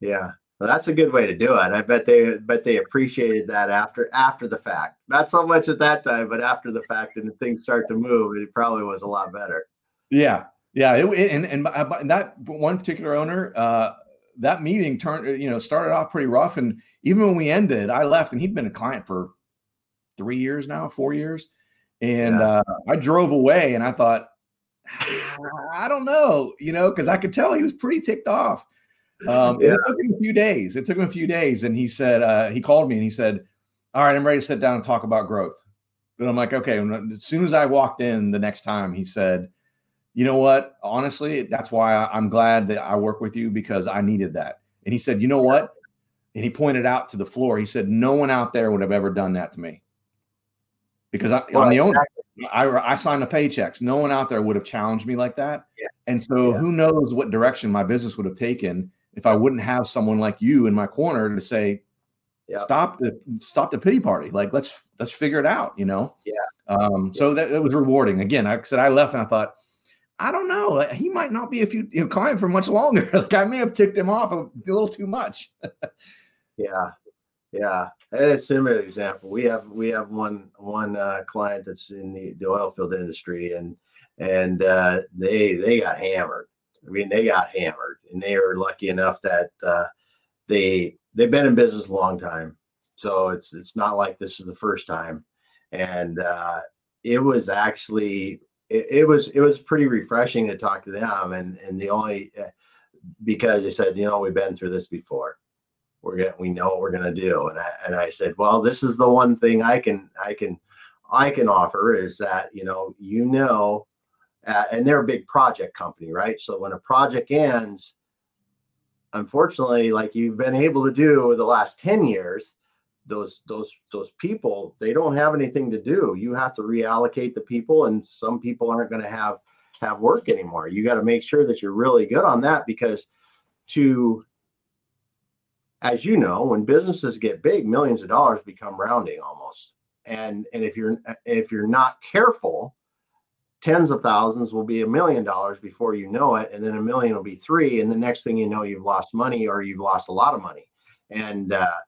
Yeah. Well, that's a good way to do it. I bet they bet they appreciated that after after the fact. Not so much at that time, but after the fact, and things start to move, it probably was a lot better. Yeah, yeah, it, and and that one particular owner, uh, that meeting turned you know started off pretty rough, and even when we ended, I left, and he'd been a client for three years now, four years, and yeah. uh, I drove away, and I thought, I don't know, you know, because I could tell he was pretty ticked off. Um, yeah. It took him a few days. It took him a few days, and he said uh, he called me and he said, "All right, I'm ready to sit down and talk about growth." And I'm like, "Okay." As soon as I walked in the next time, he said, "You know what? Honestly, that's why I'm glad that I work with you because I needed that." And he said, "You know what?" And he pointed out to the floor. He said, "No one out there would have ever done that to me because I, am the owner. I, I signed the paychecks. No one out there would have challenged me like that. Yeah. And so, yeah. who knows what direction my business would have taken if I wouldn't have someone like you in my corner to say, yep. stop the stop the pity party. Like let's let's figure it out, you know? Yeah. Um, so that, that was rewarding. Again, I said I left and I thought, I don't know. He might not be a few you know, client for much longer. like I may have ticked him off a little too much. yeah. Yeah. a similar example. We have we have one one uh, client that's in the, the oil field industry and and uh, they they got hammered I mean, they got hammered, and they are lucky enough that uh, they they've been in business a long time, so it's it's not like this is the first time, and uh, it was actually it, it, was it was pretty refreshing to talk to them, and and the only uh, because they said, you know, we've been through this before, we're gonna we know what we're gonna do, and I and I said, well, this is the one thing I can I can I can offer is that you know you know uh, and they're a big project company, right? So when a project ends, unfortunately, like you've been able to do over the last 10 years, those those those people they don't have anything to do. You have to reallocate the people, and some people aren't going to have have work anymore. You got to make sure that you're really good on that because to as you know, when businesses get big, millions of dollars become rounding almost. And and if you're if you're not careful, tens of thousands will be a million dollars before you know it and then a million will be three and the next thing you know you've lost money or you've lost a lot of money. And uh,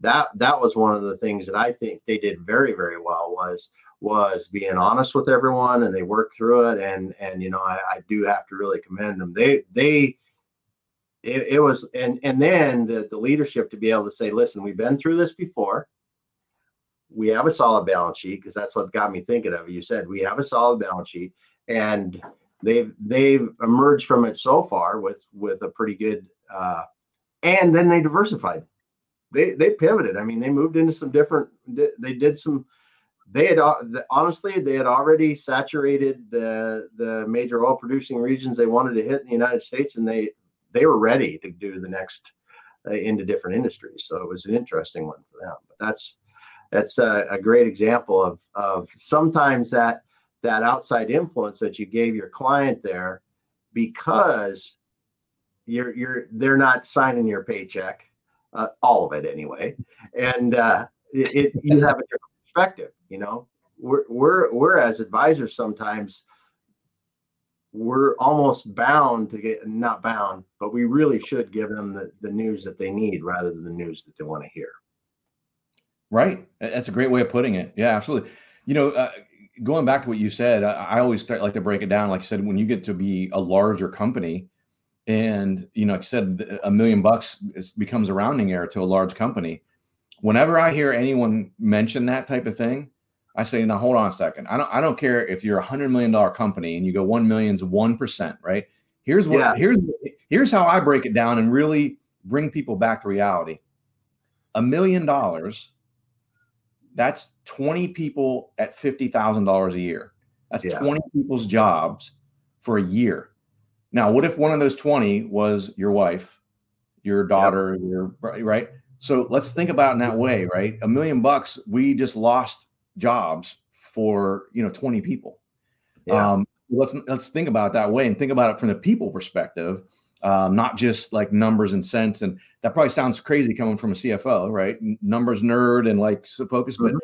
that that was one of the things that i think they did very very well was was being honest with everyone and they worked through it. And and you know i, I do have to really commend them. They they it, it was and and then the the leadership to be able to say listen we've been through this before we have a solid balance sheet because that's what got me thinking of it. You said we have a solid balance sheet, and they've they've emerged from it so far with with a pretty good. Uh, and then they diversified. They they pivoted. I mean, they moved into some different. They did some. They had honestly they had already saturated the the major oil producing regions they wanted to hit in the United States, and they they were ready to do the next uh, into different industries. So it was an interesting one for them. But that's that's a, a great example of of sometimes that that outside influence that you gave your client there because you're you're they're not signing your paycheck uh, all of it anyway and uh, it, it, you have a different perspective you know we're we're we're as advisors sometimes we're almost bound to get not bound but we really should give them the, the news that they need rather than the news that they want to hear Right. That's a great way of putting it. Yeah, absolutely. You know, uh, going back to what you said, I, I always start, like to break it down. Like you said, when you get to be a larger company, and you know, like you said, a million bucks becomes a rounding error to a large company. Whenever I hear anyone mention that type of thing, I say, now hold on a second. I don't I don't care if you're a hundred million dollar company and you go one million's one percent, right? Here's what yeah. here's here's how I break it down and really bring people back to reality. A million dollars, that's 20 people at $50,000 a year. That's yeah. 20 people's jobs for a year. Now, what if one of those 20 was your wife, your daughter, your right? So let's think about in that way, right? A million bucks, we just lost jobs for you know 20 people. Yeah. Um, let's let's think about it that way and think about it from the people perspective, um, not just like numbers and cents. And that probably sounds crazy coming from a CFO, right? Numbers nerd and like focus, mm-hmm. but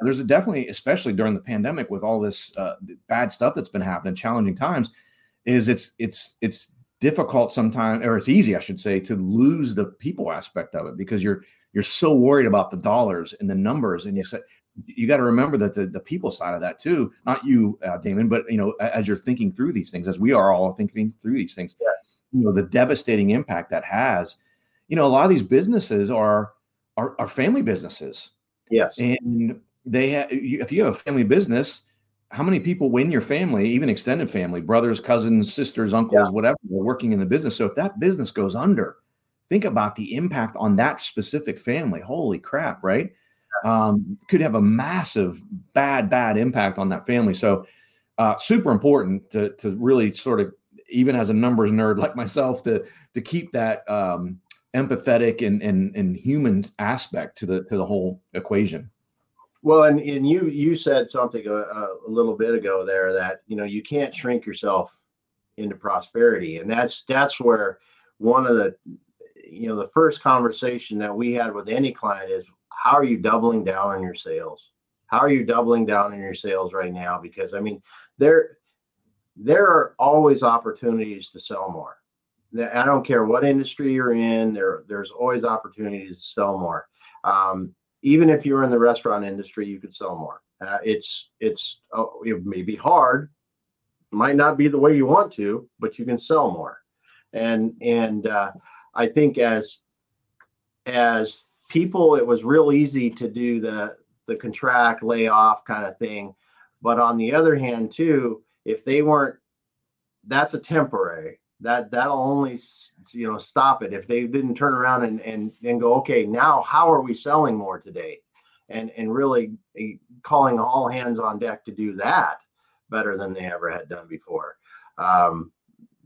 there's a definitely, especially during the pandemic, with all this uh, bad stuff that's been happening, challenging times, is it's it's it's difficult sometimes, or it's easy, I should say, to lose the people aspect of it because you're you're so worried about the dollars and the numbers, and you said you got to remember that the, the people side of that too, not you, uh, Damon, but you know, as you're thinking through these things, as we are all thinking through these things, yeah. you know, the devastating impact that has. You know, a lot of these businesses are are, are family businesses. Yes, and they have. If you have a family business, how many people in your family, even extended family, brothers, cousins, sisters, uncles, yeah. whatever, are working in the business? So if that business goes under, think about the impact on that specific family. Holy crap, right? Um, could have a massive bad, bad impact on that family. So uh, super important to to really sort of even as a numbers nerd like myself to to keep that um, empathetic and, and and human aspect to the to the whole equation. Well, and, and you you said something a, a, little bit ago there that you know you can't shrink yourself into prosperity, and that's that's where one of the you know the first conversation that we had with any client is how are you doubling down on your sales? How are you doubling down on your sales right now? Because I mean, there there are always opportunities to sell more. I don't care what industry you're in. There there's always opportunities to sell more. Um, even if you're in the restaurant industry, you could sell more. Uh, it's it's oh, it may be hard, might not be the way you want to, but you can sell more. And and uh, I think as as people, it was real easy to do the the contract layoff kind of thing. But on the other hand, too, if they weren't, that's a temporary. That that'll only you know stop it. If they didn't turn around and and and go okay now how are we selling more today? And and really calling all hands on deck to do that better than they ever had done before. Um,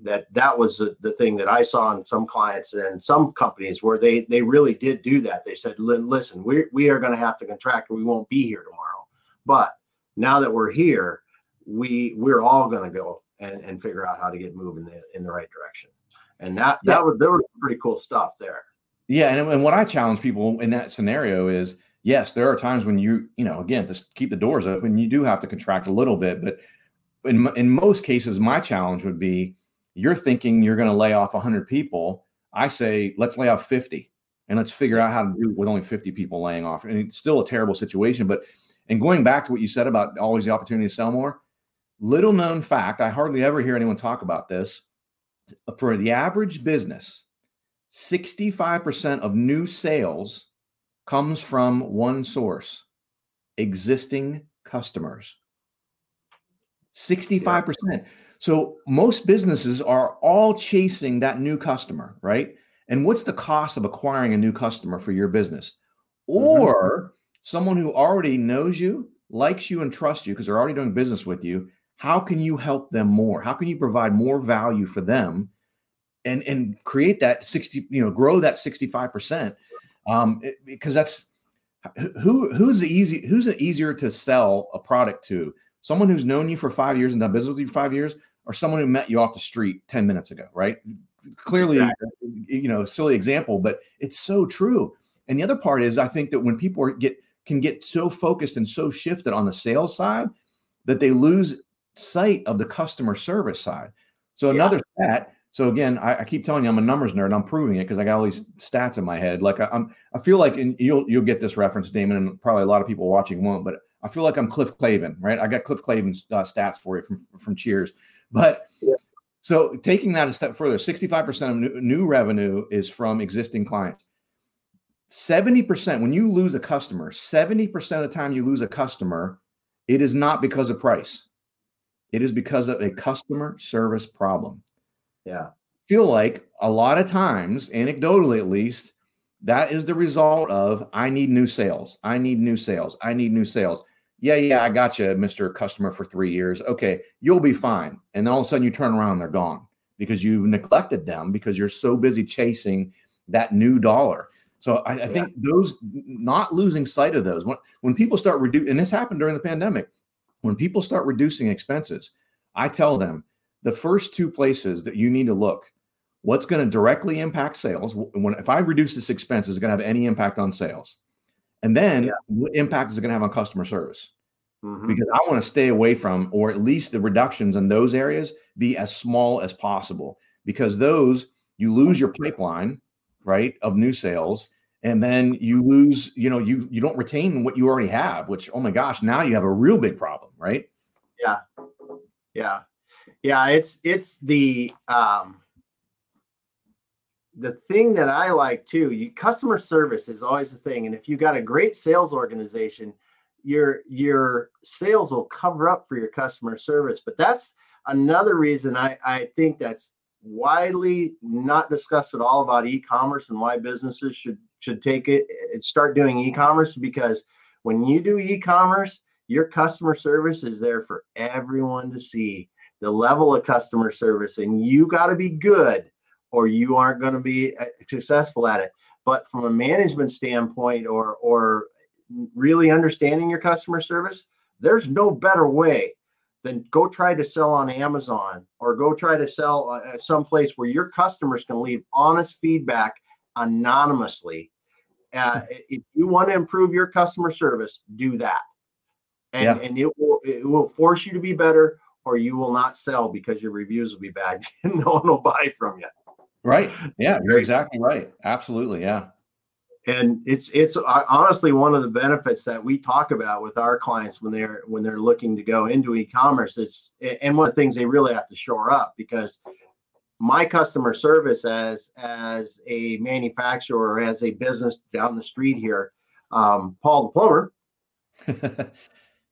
that that was the, the thing that i saw in some clients and some companies where they they really did do that they said listen we, we are going to have to contract or we won't be here tomorrow but now that we're here we we're all going to go and, and figure out how to get moving in the, in the right direction. And that yeah. that was there was pretty cool stuff there. Yeah, and, and what I challenge people in that scenario is yes, there are times when you you know again to keep the doors open, you do have to contract a little bit, but in in most cases, my challenge would be you're thinking you're going to lay off 100 people. I say let's lay off 50 and let's figure out how to do it with only 50 people laying off. And it's still a terrible situation, but and going back to what you said about always the opportunity to sell more, Little known fact, I hardly ever hear anyone talk about this. For the average business, 65% of new sales comes from one source existing customers. 65%. Yeah. So most businesses are all chasing that new customer, right? And what's the cost of acquiring a new customer for your business? Mm-hmm. Or someone who already knows you, likes you, and trusts you because they're already doing business with you how can you help them more how can you provide more value for them and and create that 60 you know grow that 65% um it, because that's who who's the easy who's the easier to sell a product to someone who's known you for five years and done business with you for five years or someone who met you off the street 10 minutes ago right clearly exactly. you know silly example but it's so true and the other part is i think that when people get can get so focused and so shifted on the sales side that they lose sight of the customer service side. So yeah. another stat. So again, I, I, keep telling you I'm a numbers nerd. I'm proving it because I got all these stats in my head. Like I, am I feel like you'll you'll get this reference, Damon, and probably a lot of people watching won't. But I feel like I'm Cliff Clavin, right? I got Cliff Clavin's uh, stats for you from from Cheers. But yeah. so taking that a step further, 65% of new, new revenue is from existing clients. 70% when you lose a customer, 70% of the time you lose a customer, it is not because of price. It is because of a customer service problem. Yeah. Feel like a lot of times, anecdotally at least, that is the result of I need new sales. I need new sales. I need new sales. Yeah, yeah, I got you, Mr. Customer, for three years. Okay, you'll be fine. And then all of a sudden you turn around, they're gone because you've neglected them because you're so busy chasing that new dollar. So I, I yeah. think those not losing sight of those when when people start reducing, and this happened during the pandemic, when people start reducing expenses, I tell them the first two places that you need to look what's going to directly impact sales when if i reduce this expense is it going to have any impact on sales and then yeah. what impact is it going to have on customer service? Mm-hmm. because i want to stay away from or at least the reductions in those areas be as small as possible. Because those you lose your pipeline right of new sales and then you lose you know you you don't retain what you already have which oh my gosh now you have a real big problem right? Yeah. Yeah. Yeah it's it's the um the thing that I like too, you customer service is always the thing. And if you got a great sales organization, your your sales will cover up for your customer service. But that's another reason I, I think that's widely not discussed at all about e-commerce and why businesses should should take it and start doing e-commerce because when you do e-commerce, your customer service is there for everyone to see the level of customer service and you got to be good or you aren't going to be uh, successful at it. But from a management standpoint or or really understanding your customer service, there's no better way than go try to sell on Amazon or go try to sell uh, someplace where your customers can leave honest feedback anonymously. Uh, if you want to improve your customer service, do that, and yeah. and it will it will force you to be better, or you will not sell because your reviews will be bad and no one will buy from you. Right. Yeah, you're exactly right. Absolutely. Yeah. And it's it's uh, honestly one of the benefits that we talk about with our clients when they're when they're looking to go into e-commerce. It's and one of the things they really have to shore up because my customer service as as a manufacturer or as a business down the street here, um, Paul the plumber.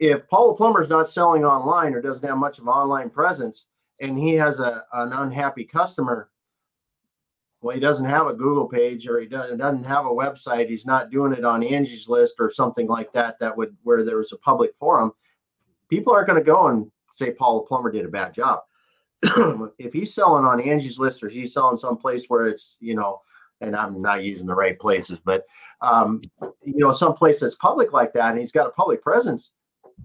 if Paul the plumber is not selling online or doesn't have much of an online presence, and he has a an unhappy customer, well, he doesn't have a Google page or he doesn't, have a website. He's not doing it on Angie's list or something like that, that would where there was a public forum. People aren't going to go and say Paul the plumber did a bad job. if he's selling on Angie's list or he's selling someplace where it's, you know, and I'm not using the right places, but um, you know, someplace that's public like that, and he's got a public presence,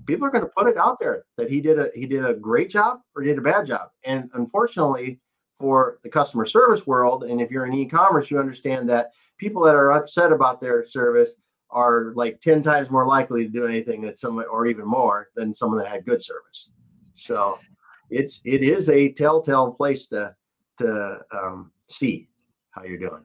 people are going to put it out there that he did a he did a great job or did a bad job. And unfortunately, for the customer service world. And if you're in e-commerce, you understand that people that are upset about their service are like 10 times more likely to do anything that someone or even more than someone that had good service. So it's it is a telltale place to to um, see how you're doing.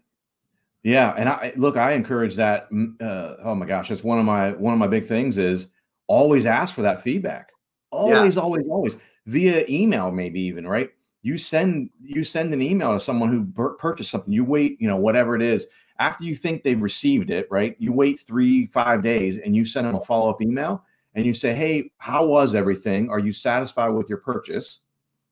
Yeah, and I look, I encourage that. Uh, oh my gosh, that's one of my one of my big things is always ask for that feedback. Always, yeah. always, always via email, maybe even right you send you send an email to someone who purchased something you wait you know whatever it is after you think they've received it right you wait three five days and you send them a follow-up email and you say hey how was everything? Are you satisfied with your purchase?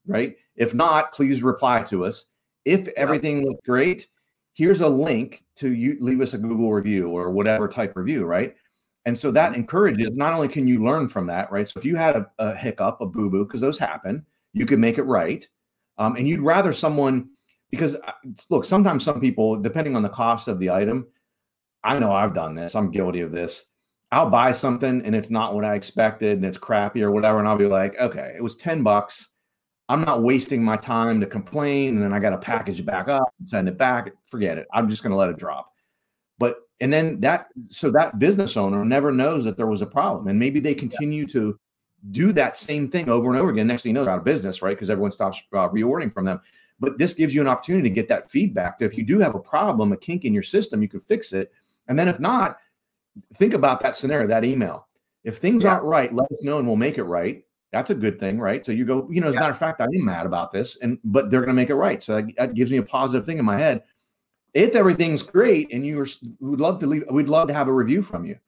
Right? If not please reply to us. If everything looked great here's a link to you leave us a google review or whatever type review right? And so that mm-hmm. encourages not only can you learn from that right so if you had a, a hiccup a boo-boo because those happen you can make it right um, and you'd rather someone because uh, look, sometimes some people, depending on the cost of the item, I know I've done this. I'm guilty of this. I'll buy something and it's not what I expected and it's crappy or whatever, and I'll be like, okay, it was ten bucks. I'm not wasting my time to complain, and then I got to package it back up and send it back. Forget it. I'm just going to let it drop. But and then that so that business owner never knows that there was a problem, and maybe they continue to do that same thing over and over again. Next thing you know, they're out of business, right? Because everyone stops uh, reordering from them. But this gives you an opportunity to get that feedback. If you do have a problem, a kink in your system, you can fix it. And then if not, think about that scenario, that email. If things yeah. aren't right, let us know and we'll make it right. That's a good thing, right? So you go, you know, as yeah. a matter of fact, I am mad about this, and but they're going to make it right. So that, that, gives me a positive thing in my head. If everything's great and you would love to leave, we'd love to have a review from you.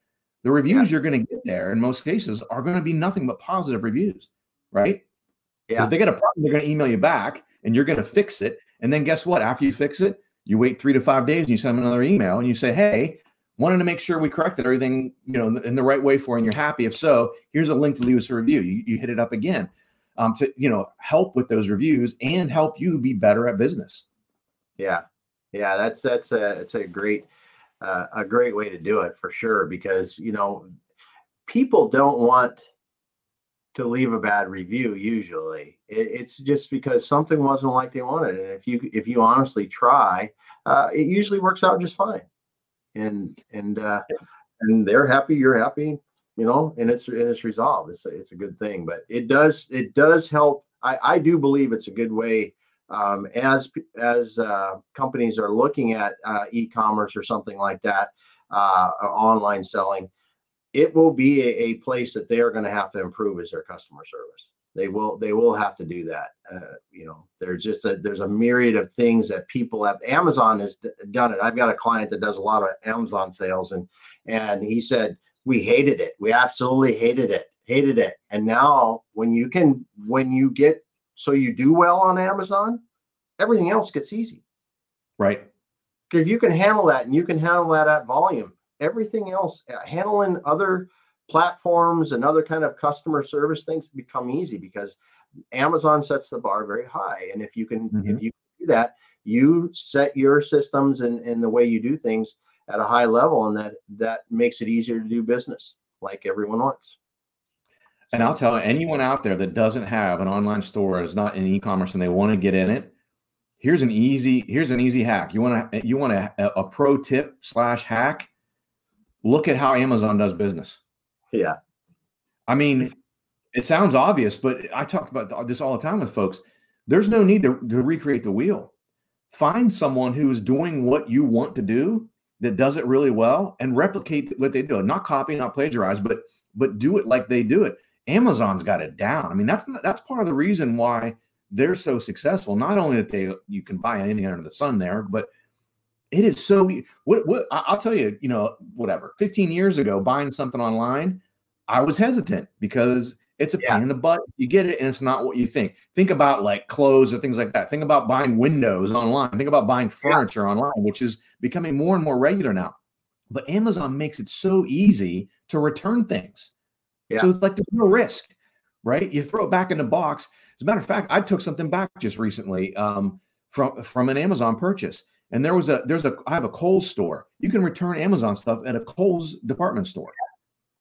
The reviews yeah. you're going to get there in most cases are going to be nothing but positive reviews, right? Yeah. If they get a problem, they're going to email you back and you're going to fix it. And then guess what? After you fix it, you wait three to five days and you send them another email and you say, Hey, wanted to make sure we corrected everything, you know, in the right way for you and you're happy. If so, here's a link to leave us a review. You, you hit it up again um, to, you know, help with those reviews and help you be better at business. Yeah. Yeah. That's, that's a, it's a great, uh, a great way to do it for sure. Because, you know, people don't want to leave a bad review usually it, it's just because something wasn't like they wanted and if you if you honestly try uh, it usually works out just fine and and uh, and they're happy, you're happy, you know, and it's and it's resolved. It's a, it's a good thing, but it does it does help. I I do believe it's a good way um, as as uh, companies are looking at uh, e-commerce or something like that, uh, online selling. It will be a, a place that they are going to have to improve as their customer service. They will they will have to do that uh, you know there's just a there's a myriad of things that people have amazon has done it. I've got a client that does a lot of amazon sales and and he said we hated it. We absolutely hated it hated it. And now when you can when you get so you do well on amazon everything else gets easy right because you can handle that and you can handle that at volume everything else uh, handling other platforms and other kind of customer service things become easy because Amazon sets the bar very high. And if you can, mm-hmm. if you do that, you set your systems and, and the way you do things at a high level, and that that makes it easier to do business like everyone wants. And I'll tell anyone out there that doesn't have an online store, is not in e-commerce, and they want to get in it. Here's an easy here's an easy hack. You want to you want a, uh, a pro tip slash hack. Look at how Amazon does business. Yeah. I mean, it sounds obvious, but I talk about this all the time with folks. There's no need to, to recreate the wheel. Find someone who is doing what you want to do that does it really well and replicate what they do. Not copy, not plagiarize, but but do it like they do it. Amazon's got it down. I mean, that's that's part of the reason why they're so successful. Not only that they you can buy anything under the sun there, but it is so what what I'll tell you, you know, whatever. 15 years ago, buying something online, I was hesitant because it's a yeah. pain in the butt. You get it, and it's not what you think. Think about like clothes or things like that. Think about buying windows online. Think about buying furniture yeah. online, which is becoming more and more regular now. But Amazon makes it so easy to return things. Yeah. So it's like there's no risk, right? You throw it back in the box. As a matter of fact, I took something back just recently um, from from an Amazon purchase and there was a there's a I have a Kohl's store. You can return Amazon stuff at a Kohl's department store.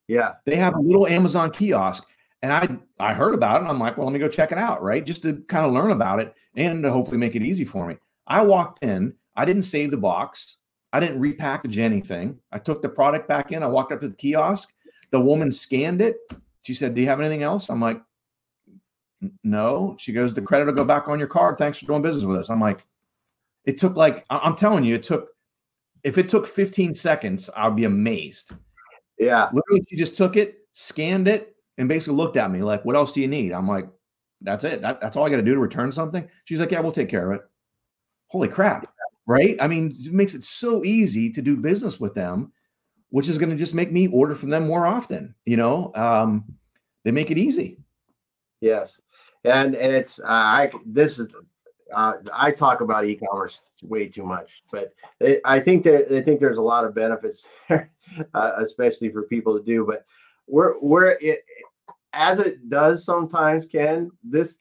Yeah. They have a little Amazon kiosk. And I I heard about it and I'm like, well, let me go check it out, right? Just to kind of learn about it and to hopefully make it easy for me. I walked in, I didn't save the box, I didn't repackage anything. I took the product back in, I walked up to the kiosk, the woman scanned it. She said, Do you have anything else? I'm like, No. She goes, The credit will go back on your card. Thanks for doing business with us. I'm like, it took like I'm telling you, it took if it took 15 seconds, I'd be amazed. Yeah. Literally, she just took it, scanned it, and basically looked at me like, "What else do you need?" I'm like, "That's it. That, that's all I got to do to return something." She's like, "Yeah, we'll take care of it." Holy crap! Right? I mean, it makes it so easy to do business with them, which is going to just make me order from them more often. You know, um, they make it easy. Yes, and and it's uh, I this is uh, I talk about e-commerce way too much, but it, I think that I think there's a lot of benefits there, uh, especially for people to do. But we're we're it, as it does sometimes, Ken. This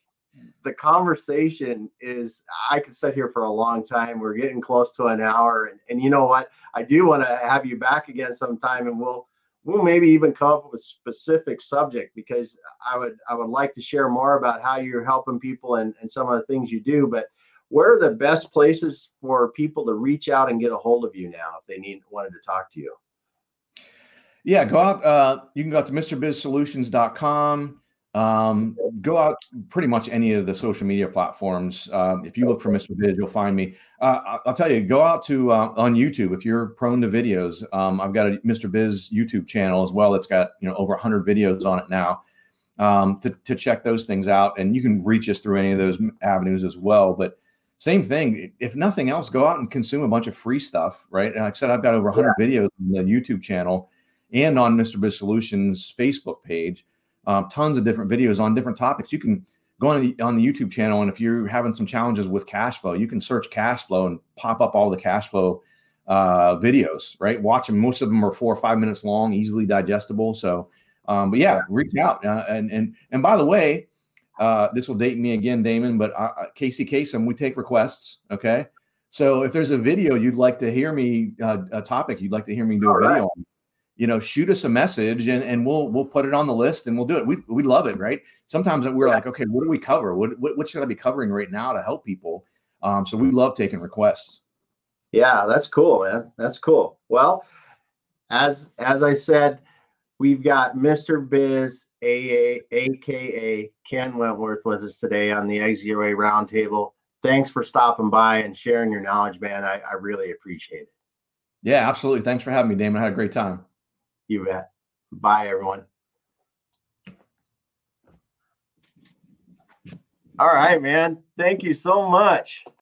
the conversation is I could sit here for a long time. We're getting close to an hour, and, and you know what? I do want to have you back again sometime, and we'll we'll maybe even come up with a specific subject because I would I would like to share more about how you're helping people and, and some of the things you do. But where are the best places for people to reach out and get a hold of you now if they need wanted to talk to you? Yeah, go out. Uh, you can go out to MrBizSolutions.com. Um, go out pretty much any of the social media platforms. Um, if you look for Mr. Biz, you'll find me. Uh, I'll tell you, go out to uh, on YouTube if you're prone to videos. Um, I've got a Mr. Biz YouTube channel as well. It's got you know over 100 videos on it now. Um, to, to check those things out, and you can reach us through any of those avenues as well. But same thing. If nothing else, go out and consume a bunch of free stuff, right? And like I said, I've got over 100 yeah. videos on the YouTube channel and on Mr. Biz Solutions Facebook page um, tons of different videos on different topics. You can go on the, on the YouTube channel, and if you're having some challenges with cash flow, you can search cash flow and pop up all the cash flow uh, videos. Right, watch them. Most of them are four or five minutes long, easily digestible. So, um, but yeah, reach out. Uh, and and and by the way, uh, this will date me again, Damon. But uh, Casey Kasem, we take requests. Okay, so if there's a video you'd like to hear me, uh, a topic you'd like to hear me do all a video on, you know, shoot us a message and, and we'll we'll put it on the list and we'll do it. We we love it, right? Sometimes we're yeah. like, okay, what do we cover? What, what, what should I be covering right now to help people? Um, so we love taking requests. Yeah, that's cool, man. That's cool. Well, as as I said, we've got Mr. Biz, AA, aka Ken Wentworth, with us today on the Exit Your Way Roundtable. Thanks for stopping by and sharing your knowledge, man. I, I really appreciate it. Yeah, absolutely. Thanks for having me, Damon. I had a great time. You bet. Bye, everyone. All right, man. Thank you so much.